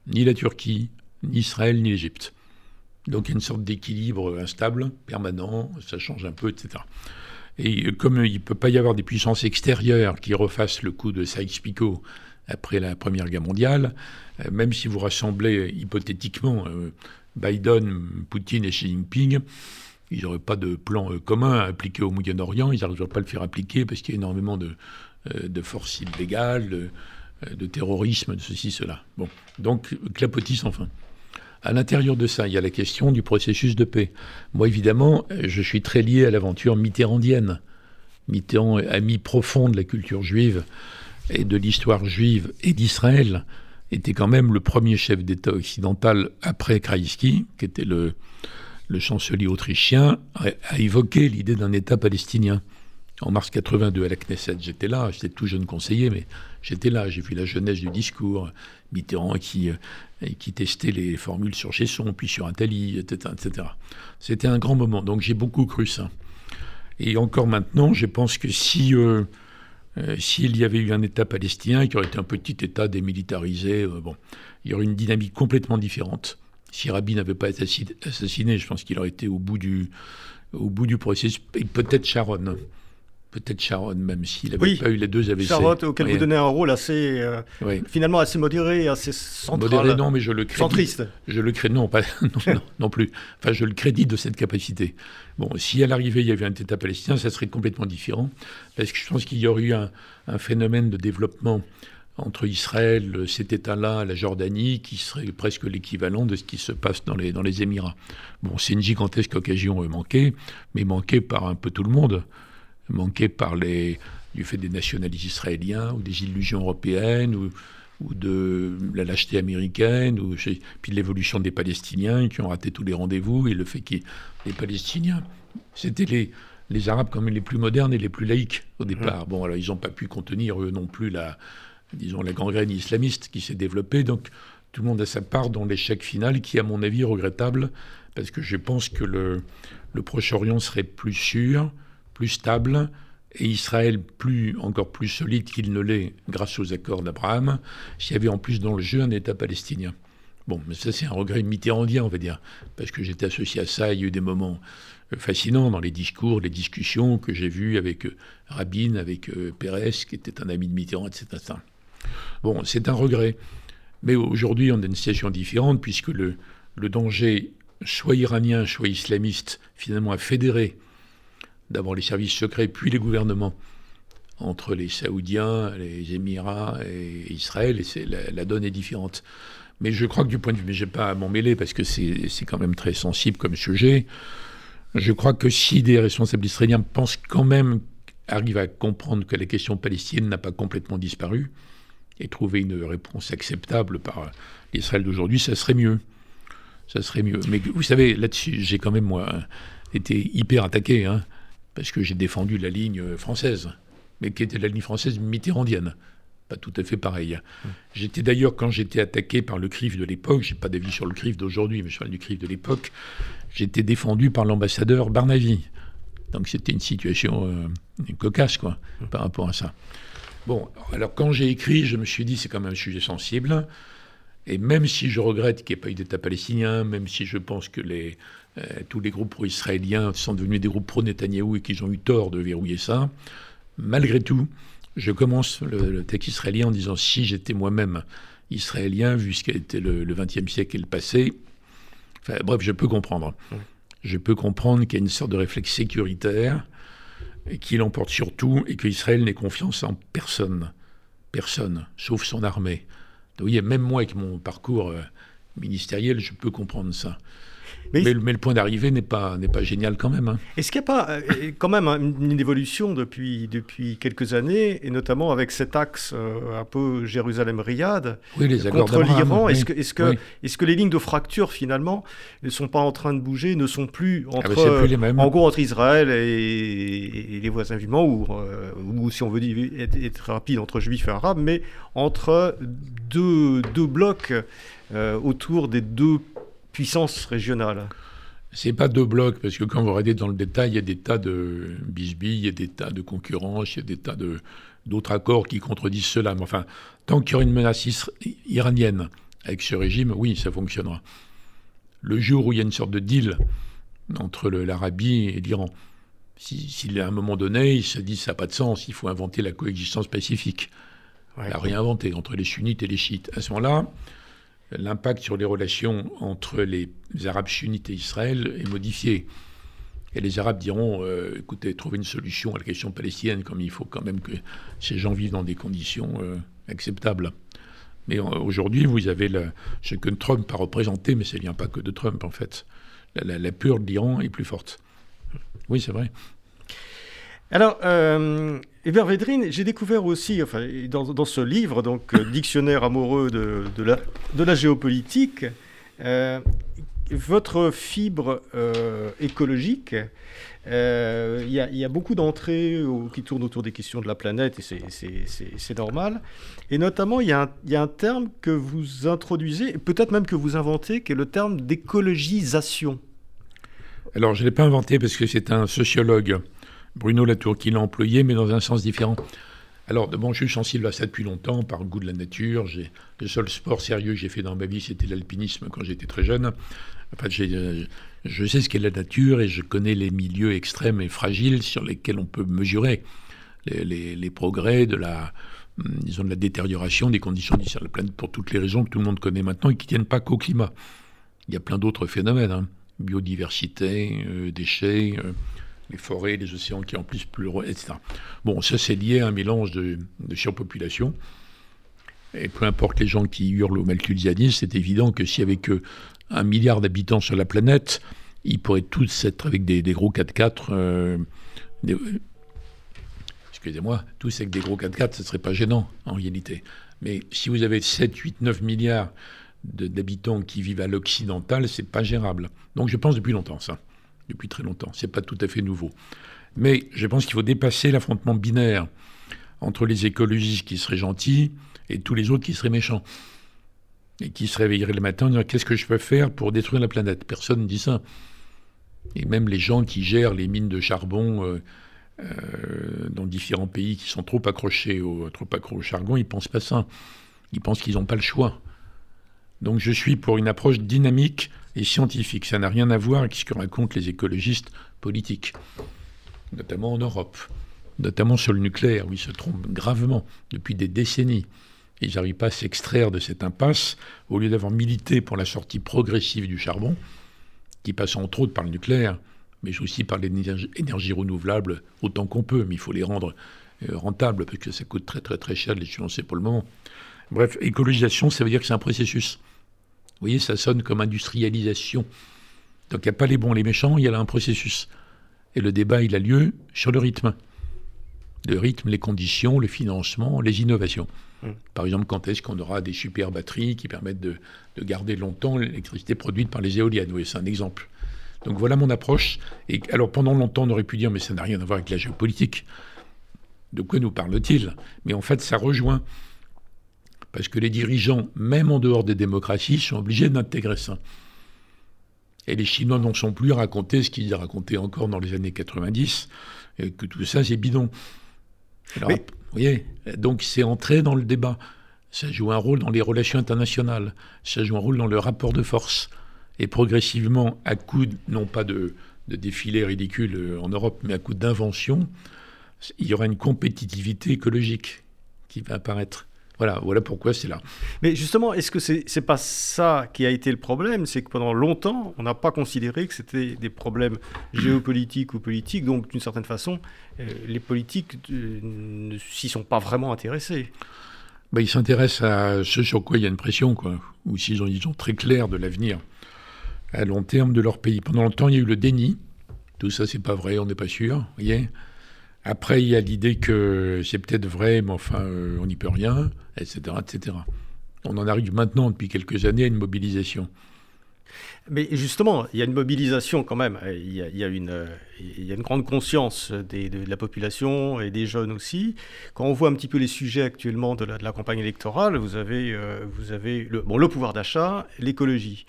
ni la Turquie, ni Israël, ni l'Égypte. Donc il y a une sorte d'équilibre instable, permanent, ça change un peu, etc. Et comme il ne peut pas y avoir des puissances extérieures qui refassent le coup de Sykes-Picot après la Première Guerre mondiale, euh, même si vous rassemblez hypothétiquement euh, Biden, Poutine et Xi Jinping, ils n'auraient pas de plan euh, commun à appliquer au Moyen-Orient, ils n'arriveraient pas à le faire appliquer parce qu'il y a énormément de, euh, forces illégales, euh, de, terrorisme, de ceci, cela. Bon, donc clapotis enfin. À l'intérieur de ça, il y a la question du processus de paix. Moi, évidemment, je suis très lié à l'aventure mitterrandienne. Mitterrand, ami profond de la culture juive et de l'histoire juive et d'Israël, était quand même le premier chef d'État occidental après Kreisky, qui était le, le chancelier autrichien a, évoqué l'idée d'un État palestinien. En mars 82 à la Knesset, j'étais là, j'étais tout jeune conseiller, mais j'étais là, j'ai vu la jeunesse du discours, Mitterrand qui, euh, testait les formules sur Chesson, puis sur Attali, etc. etc. C'était un grand moment, donc j'ai beaucoup cru ça. Et encore maintenant, je pense que si euh, euh, s'il y avait eu un État palestinien qui aurait été un petit État démilitarisé, bon, il y aurait une dynamique complètement différente si Rabin n'avait pas été assassiné, je pense qu'il aurait été au bout du, au bout du processus. Et peut-être Sharon. Peut-être Sharon, même s'il n'avait pas eu les deux AVC. Sharon, auquel vous donnez un rôle assez, euh, finalement assez modéré, assez central. Modéré, non, mais je le crédite. Centriste. Je le crédite, non, pas, [LAUGHS] non, non, plus. Enfin, je le crédite de cette capacité. Bon, si à l'arrivée il y avait un État palestinien, ça serait complètement différent, parce que je pense qu'il y aurait eu un, un phénomène de développement entre Israël, cet État-là, la Jordanie, qui serait presque l'équivalent de ce qui se passe dans les, dans les Émirats. Bon, c'est une gigantesque occasion manquée, mais manquée par un peu tout le monde, manquée par les, du fait des nationalistes israéliens ou des illusions européennes ou, ou de la lâcheté américaine, ou puis l'évolution des Palestiniens qui ont raté tous les rendez-vous et le fait que les Palestiniens, c'était les, les Arabes comme les plus modernes et les plus laïcs au départ. Mmh. Bon, alors ils n'ont pas pu contenir eux non plus la, disons, la gangrène islamiste qui s'est développée. Donc tout le monde a sa part dans l'échec final qui, à mon avis, est regrettable, parce que je pense que le, Proche-Orient serait plus sûr, plus stable, et Israël plus, encore plus solide qu'il ne l'est grâce aux accords d'Abraham, s'il y avait en plus dans le jeu un État palestinien. Bon, mais ça c'est un regret mitterrandien, on va dire, parce que j'étais associé à ça, il y a eu des moments euh, fascinants dans les discours, les discussions que j'ai vues avec euh, Rabin, avec euh, Pérez, qui était un ami de Mitterrand, etc. Bon, c'est un regret. Mais aujourd'hui, on a une situation différente puisque le, danger soit iraniens, soit islamistes, finalement à fédérer d'abord les services secrets, puis les gouvernements entre les Saoudiens, les Émirats et Israël, et la, la, donne est différente. Mais je crois que du point de vue, mais je n'ai pas à m'en mêler parce que c'est quand même très sensible comme sujet. Je crois que si des responsables israéliens pensent quand même, arrivent à comprendre que la question palestinienne n'a pas complètement disparu, et trouver une réponse acceptable par l'Israël d'aujourd'hui, ça serait mieux. Ça serait mieux. Mais vous savez, là-dessus, j'ai quand même, moi, été hyper attaqué, hein, parce que j'ai défendu la ligne française, mais qui était la ligne française mitterrandienne pas tout à fait pareil. J'étais d'ailleurs, quand j'étais attaqué par le CRIF de l'époque, j'ai pas d'avis sur le CRIF d'aujourd'hui, mais je parle du CRIF de l'époque, j'étais défendu par l'ambassadeur Barnavi. Donc c'était une situation euh, cocasse, quoi, par rapport à ça. Bon, alors quand j'ai écrit, je me suis dit, c'est quand même un sujet sensible. Et même si je regrette qu'il n'y ait pas eu d'État palestinien, même si je pense que les, euh, tous les groupes pro-israéliens sont devenus des groupes pro-Netanyahou et qu'ils ont eu tort de verrouiller ça, malgré tout, je commence le, texte israélien en disant si j'étais moi-même israélien, vu ce qu'était le XXe siècle et le passé, enfin, bref, je peux comprendre. Je peux comprendre qu'il y a une sorte de réflexe sécuritaire qui l'emporte sur tout et qu'Israël n'ait confiance en personne. Personne, sauf son armée. Donc, vous voyez, même moi, avec mon parcours euh, ministériel, je peux comprendre ça. Mais, le point d'arrivée n'est pas, pas génial quand même. Hein. Est-ce qu'il n'y a pas euh, quand même une, évolution depuis, depuis quelques années, et notamment avec cet axe euh, un peu Jérusalem-Riyad contre l'Iran Est-ce que, est que, est que les lignes de fracture finalement ne sont pas en train de bouger, ne sont plus ah, entre, plus les mêmes. en gros, entre Israël et, les voisins ou, euh, ou si on veut dire, être, rapide, entre juifs et arabes, mais entre deux, deux blocs autour des deux puissance régionale c'est pas deux blocs, parce que quand vous regardez dans le détail, il y a des tas de bisbilles, il y a des tas de concurrences, il y a des tas de, d'autres accords qui contredisent cela. Mais enfin, tant qu'il y aura une menace iranienne avec ce régime, oui, ça fonctionnera. Le jour où il y a une sorte de deal entre l'Arabie et l'Iran, s'il à un moment donné, il se dit ça n'a pas de sens, il faut inventer la coexistence pacifique. Ouais, il a réinventé entre les sunnites et les chiites. À ce moment-là, l'impact sur les relations entre les Arabes sunnites et Israël est modifié. Et les Arabes diront, euh, écoutez, trouvez une solution à la question palestinienne, comme il faut quand même que ces gens vivent dans des conditions euh, acceptables. Mais euh, aujourd'hui, vous avez ce que Trump a représenté, mais ça ne vient pas que de Trump, en fait. La, la peur de l'Iran est plus forte. Oui, c'est vrai. Alors, Hébert Védrine, j'ai découvert aussi, enfin, dans, ce livre, donc euh, Dictionnaire amoureux de, la, géopolitique, euh, votre fibre euh, écologique. Il y, y, a beaucoup d'entrées qui tournent autour des questions de la planète, et c'est normal. Et notamment, il y, y, a un terme que vous introduisez, peut-être même que vous inventez, qui est le terme d'écologisation. Alors, je ne l'ai pas inventé parce que c'est un sociologue Bruno Latour qui l'a employé, mais dans un sens différent. Alors, bon, je suis sensible à ça depuis longtemps, par goût de la nature. Le seul sport sérieux que j'ai fait dans ma vie, c'était l'alpinisme quand j'étais très jeune. Enfin, euh, je sais ce qu'est la nature et je connais les milieux extrêmes et fragiles sur lesquels on peut mesurer les, progrès de la, hum, disons, de la détérioration des conditions de la planète pour toutes les raisons que tout le monde connaît maintenant et qui ne tiennent pas qu'au climat. Il y a plein d'autres phénomènes, hein. biodiversité, euh, déchets. Euh, les forêts, les océans qui en plus plus, etc. Bon, ça c'est lié à un mélange de, surpopulation. Et peu importe les gens qui hurlent au malthusianisme, c'est évident que s'il n'y avait que un milliard d'habitants sur la planète, ils pourraient tous être avec des, gros 4x4. Euh, excusez-moi, tous avec des gros 4x4, ce ne serait pas gênant en réalité. Mais si vous avez 7, 8, 9 milliards d'habitants qui vivent à l'occidental, c'est pas gérable. Donc je pense depuis longtemps ça depuis très longtemps. C'est pas tout à fait nouveau. Mais je pense qu'il faut dépasser l'affrontement binaire entre les écologistes qui seraient gentils et tous les autres qui seraient méchants. Et qui se réveilleraient le matin en disant qu'est-ce que je peux faire pour détruire la planète? Personne ne dit ça. Et même les gens qui gèrent les mines de charbon euh, euh, dans différents pays qui sont trop accrochés au, trop au charbon, ils pensent pas ça. Ils pensent qu'ils n'ont pas le choix. Donc je suis pour une approche dynamique et scientifique. Ça n'a rien à voir avec ce que racontent les écologistes politiques, notamment en Europe, notamment sur le nucléaire, où ils se trompent gravement depuis des décennies. Ils n'arrivent pas à s'extraire de cette impasse. Au lieu d'avoir milité pour la sortie progressive du charbon, qui passe entre autres par le nucléaire, mais aussi par l'énergie renouvelable autant qu'on peut, mais il faut les rendre euh, rentables parce que ça coûte très très très cher de les financer pour le moment. Bref, écologisation, ça veut dire que c'est un processus. Vous voyez, ça sonne comme industrialisation. Donc il n'y a pas les bons, les méchants, il y a là un processus. Et le débat, il a lieu sur le rythme. Le rythme, les conditions, le financement, les innovations. Mmh. Par exemple, quand est-ce qu'on aura des super batteries qui permettent de, garder longtemps l'électricité produite par les éoliennes? Oui, c'est un exemple. Donc voilà mon approche. Et alors pendant longtemps, on aurait pu dire, mais ça n'a rien à voir avec la géopolitique. De quoi nous parle-t-il? Mais en fait, ça rejoint. Parce que les dirigeants, même en dehors des démocraties, sont obligés d'intégrer ça. Et les Chinois n'en sont plus à raconter ce qu'ils racontaient encore dans les années 90, et que tout ça, c'est bidon. Alors, vous voyez, donc c'est entré dans le débat. Ça joue un rôle dans les relations internationales, ça joue un rôle dans le rapport de force. Et progressivement, à coup, non pas de, de défilés ridicules en Europe, mais à coup d'invention, il y aura une compétitivité écologique qui va apparaître. Voilà, voilà pourquoi c'est là. Mais justement, est-ce que c'est n'est pas ça qui a été le problème? C'est que pendant longtemps, on n'a pas considéré que c'était des problèmes géopolitiques ou politiques, donc d'une certaine façon, euh, les politiques euh, ne s'y sont pas vraiment intéressés. Bah, ils s'intéressent à ce sur quoi il y a une pression, quoi, ou s'ils ont une vision très claire de l'avenir à long terme de leur pays. Pendant longtemps, il y a eu le déni. Tout ça, c'est pas vrai, on n'est pas sûr, voyez après, il y a l'idée que c'est peut-être vrai, mais enfin, euh, on n'y peut rien, etc., etc. On en arrive maintenant, depuis quelques années, à une mobilisation. Mais justement, il y a une mobilisation quand même. Il y a, une, il y a une, grande conscience de, la population et des jeunes aussi. Quand on voit un petit peu les sujets actuellement de la, de la campagne électorale, vous avez, euh, vous avez le, bon, le pouvoir d'achat, l'écologie.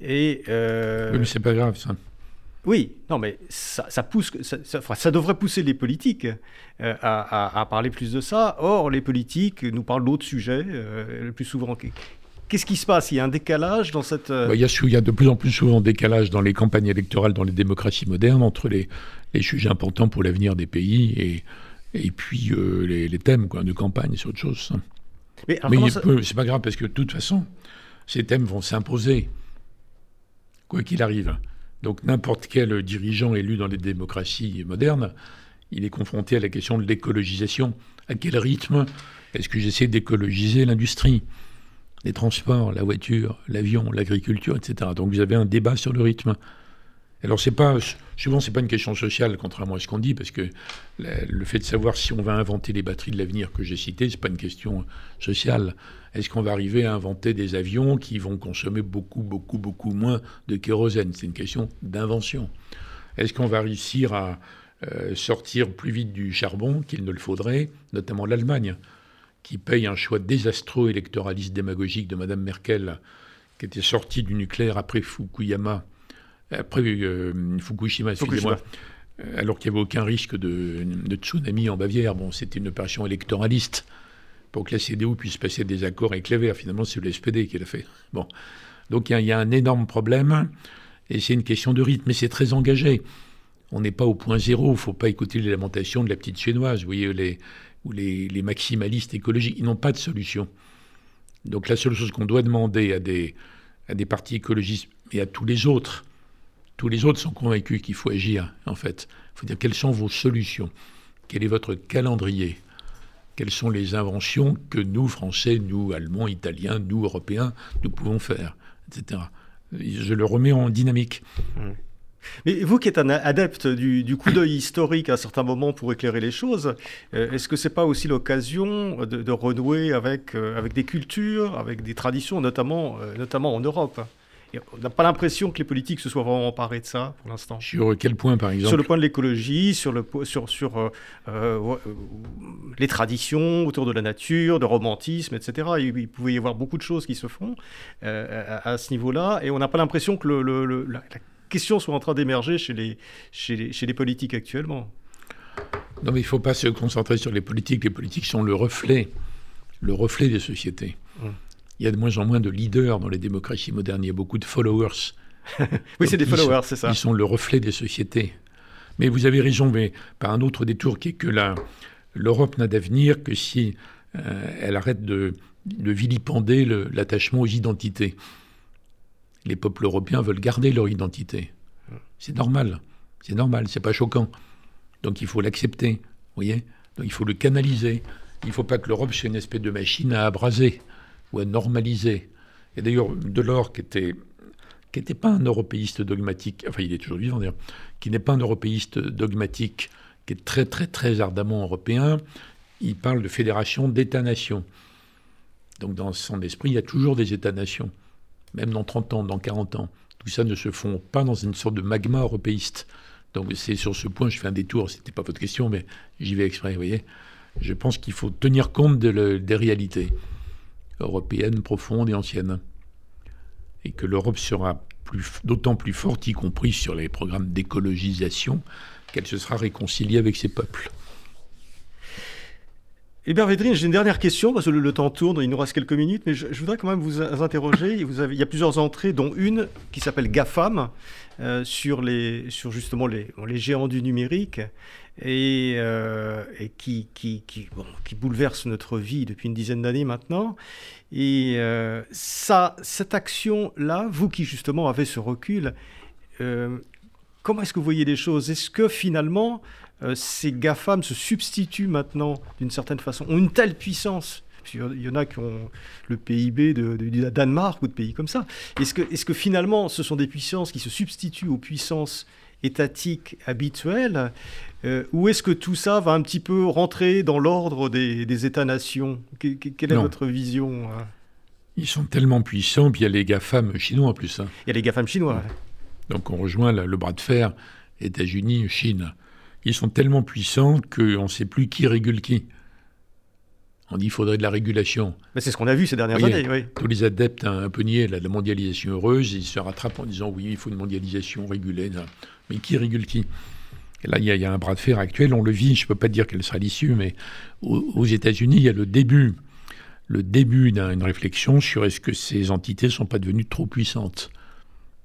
Et euh... mais c'est pas grave ça. Oui, non, mais ça, pousse, ça, devrait pousser les politiques euh, à, parler plus de ça. Or, les politiques nous parlent d'autres sujets euh, le plus souvent. Qu'est-ce qui se passe? Il y a un décalage dans cette. Euh, bah, il, y a, de plus en plus souvent un décalage dans les campagnes électorales dans les démocraties modernes entre les, sujets importants pour l'avenir des pays et, et puis les, thèmes quoi, de campagne, c'est autre chose. Mais, mais c'est pas grave parce que de toute façon, ces thèmes vont s'imposer, quoi qu'il arrive. Donc n'importe quel dirigeant élu dans les démocraties modernes, il est confronté à la question de l'écologisation. À quel rythme est-ce que j'essaie d'écologiser l'industrie les transports, la voiture, l'avion, l'agriculture, etc. Donc vous avez un débat sur le rythme. Alors c'est pas souvent c'est pas une question sociale contrairement à ce qu'on dit parce que le fait de savoir si on va inventer les batteries de l'avenir que j'ai citées c'est pas une question sociale. Est-ce qu'on va arriver à inventer des avions qui vont consommer beaucoup beaucoup beaucoup moins de kérosène? C'est une question d'invention. Est-ce qu'on va réussir à euh, sortir plus vite du charbon qu'il ne le faudrait, notamment l'Allemagne qui paye un choix désastreux électoraliste démagogique de Mme Merkel qui était sortie du nucléaire après Fukuyama après euh, Fukushima, excusez-moi, euh, alors qu'il n'y avait aucun risque de, tsunami en Bavière. Bon, c'était une opération électoraliste pour que la CDU puisse passer des accords avec les Verts. Finalement, c'est le SPD qui l'a fait. Bon. Donc il y, a un énorme problème, et c'est une question de rythme, mais c'est très engagé. On n'est pas au point zéro, il ne faut pas écouter les lamentations de la petite chinoise, vous voyez, les, ou les, maximalistes écologiques, ils n'ont pas de solution. Donc la seule chose qu'on doit demander à des, à des partis écologistes et à tous les autres, tous les autres sont convaincus qu'il faut agir, en fait. Il faut dire quelles sont vos solutions, quel est votre calendrier, quelles sont les inventions que nous, Français, nous, Allemands, Italiens, nous, Européens, nous pouvons faire, etc. Je le remets en dynamique. Mais vous qui êtes un adepte du, coup d'œil historique à certains moments pour éclairer les choses, euh, est-ce que ce n'est pas aussi l'occasion de, renouer avec, euh, avec des cultures, avec des traditions, notamment, euh, notamment en Europe? On n'a pas l'impression que les politiques se soient vraiment emparés de ça pour l'instant. Sur quel point, par exemple Sur le point de l'écologie, sur, le, sur, sur euh, euh, les traditions autour de la nature, de romantisme, etc. Il, pouvait y avoir beaucoup de choses qui se font euh, à, ce niveau-là, et on n'a pas l'impression que le, la, question soit en train d'émerger chez les, chez, les, chez les politiques actuellement. Non, mais il ne faut pas se concentrer sur les politiques. Les politiques sont le reflet, le reflet des sociétés. Hum il y a de moins en moins de leaders dans les démocraties modernes. Il y a beaucoup de followers. [LAUGHS] oui, c'est des followers, c'est ça. Ils sont le reflet des sociétés. Mais vous avez raison, mais par un autre détour qui est que l'Europe n'a d'avenir que si euh, elle arrête de, de vilipender l'attachement aux identités. Les peuples européens veulent garder leur identité. C'est normal. C'est normal, c'est pas choquant. Donc il faut l'accepter, vous voyez Donc il faut le canaliser. Il ne faut pas que l'Europe soit une espèce de machine à abraser ou à normaliser. Et d'ailleurs, Delors, qui était qui n'était pas un européiste dogmatique, enfin il est toujours vivant d'ailleurs, qui n'est pas un européiste dogmatique, qui est très très très ardemment européen, il parle de fédération d'États-nations. Donc dans son esprit, il y a toujours des États-nations, même dans 30 ans, dans 40 ans. Tout ça ne se fond pas dans une sorte de magma européiste. Donc c'est sur ce point, je fais un détour, c'était pas votre question, mais j'y vais exprès, vous voyez. Je pense qu'il faut tenir compte des réalités européennes profondes et anciennes. Et que l'Europe sera d'autant plus forte, y compris sur les programmes d'écologisation, qu'elle se sera réconciliée avec ses peuples. Hébert Védrine, j'ai une dernière question, parce que le, temps tourne, il nous reste quelques minutes, mais je, voudrais quand même vous interroger. [LAUGHS] Vous avez, il y a plusieurs entrées, dont une qui s'appelle GAFAM, euh, sur, les, sur justement les, les géants du numérique, et, euh, et qui, qui, qui, bon, qui, bouleverse notre vie depuis une dizaine d'années maintenant. Et euh, ça, cette action-là, vous qui justement avez ce recul, comment est-ce que vous voyez les choses? Est-ce que finalement euh, ces GAFAM se substituent maintenant, d'une certaine façon, ont une telle puissance? Il y en a qui ont le PIB de, Danemark ou de pays comme ça. Est-ce que, est que finalement, ce sont des puissances qui se substituent aux puissances étatiques habituelles euh, Ou est-ce que tout ça va un petit peu rentrer dans l'ordre des, États-nations? Quelle est votre vision hein? Ils sont tellement puissants, puis il y a les GAFAM chinois en plus. Hein. Il y a les GAFAM chinois. Donc on rejoint le bras de fer États-Unis-Chine ils sont tellement puissants qu'on ne sait plus qui régule qui. On dit qu'il faudrait de la régulation. Mais c'est ce qu'on a vu ces dernières années. Oui. Tous les adeptes un peu niais la, la mondialisation heureuse, ils se rattrapent en disant oui, il faut une mondialisation régulée. Mais qui régule qui? Et là, il y, a un bras de fer actuel, on le vit, je ne peux pas dire quelle sera l'issue, mais aux, États-Unis, il y a le début, le début d'une réflexion sur est-ce que ces entités ne sont pas devenues trop puissantes.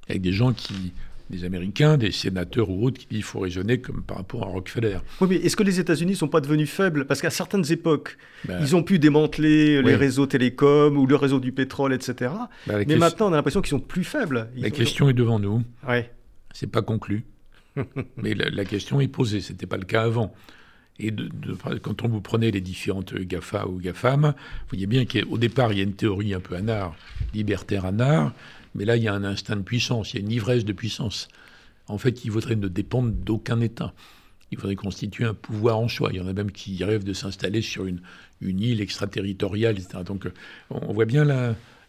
Avec des gens qui des Américains, des sénateurs ou autres qui disent qu'il faut raisonner comme par rapport à Rockefeller. Oui, mais est-ce que les États-Unis ne sont pas devenus faibles? Parce qu'à certaines époques, ben, ils ont pu démanteler les réseaux télécoms ou le réseau du pétrole, etc. Ben, mais maintenant, on a l'impression qu'ils sont plus faibles. la question est devant nous. Ouais. C'est pas conclu. Mais la, question est posée. Ce n'était pas le cas avant. Et quand on vous prenait les différentes GAFA ou GAFAM, vous voyez bien qu'au départ, il y a une théorie un peu anard, libertaire anard, mais là, il y a un instinct de puissance, il y a une ivresse de puissance. En fait, il faudrait ne dépendre d'aucun État. Il faudrait constituer un pouvoir en soi. Il y en a même qui rêvent de s'installer sur une, île extraterritoriale, etc. Donc, on voit bien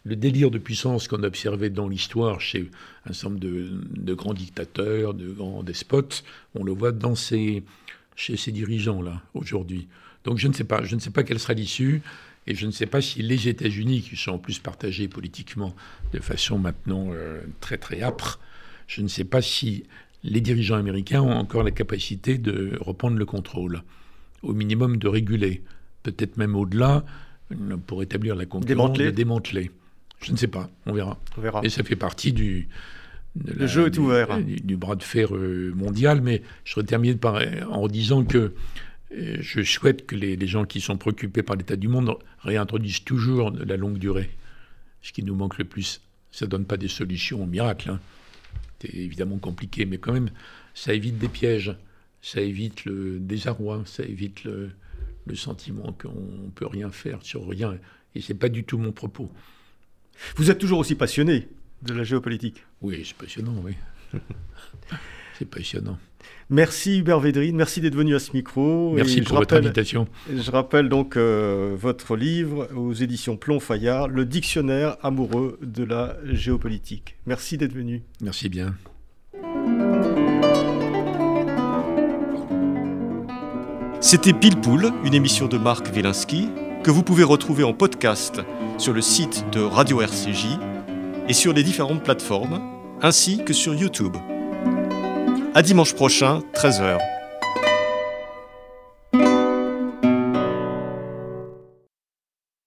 le délire de puissance qu'on a observé dans l'histoire chez un certain nombre de, grands dictateurs, de grands despotes. On le voit dans chez ces dirigeants-là, aujourd'hui. Donc, je ne sais pas. Je ne sais pas quelle sera l'issue. Et je ne sais pas si les États-Unis, qui sont en plus partagés politiquement de façon maintenant euh, très très âpre, je ne sais pas si les dirigeants américains ont encore la capacité de reprendre le contrôle, au minimum de réguler, peut-être même au-delà, pour établir la concurrence, de démanteler. Je ne sais pas, on verra. On verra. Et ça fait partie du, le jeu est ouvert. Du, bras de fer euh, mondial, mais je terminer par, en disant que je souhaite que les, gens qui sont préoccupés par l'état du monde réintroduisent toujours la longue durée, ce qui nous manque le plus. Ça ne donne pas des solutions miracles. Hein. C'est évidemment compliqué, mais quand même, ça évite des pièges, ça évite le désarroi, ça évite le, sentiment qu'on ne peut rien faire sur rien. Et ce n'est pas du tout mon propos. Vous êtes toujours aussi passionné de la géopolitique Oui, c'est passionnant, oui. [LAUGHS] c'est passionnant. Merci Hubert Védrine, merci d'être venu à ce micro. Merci pour votre invitation. Je rappelle donc euh, votre livre aux éditions Plomb Fayard, Le dictionnaire amoureux de la géopolitique. Merci d'être venu. Merci bien. C'était Pile Poule, une émission de Marc Wielinski que vous pouvez retrouver en podcast sur le site de Radio RCJ et sur les différentes plateformes, ainsi que sur YouTube. À dimanche prochain, 13h.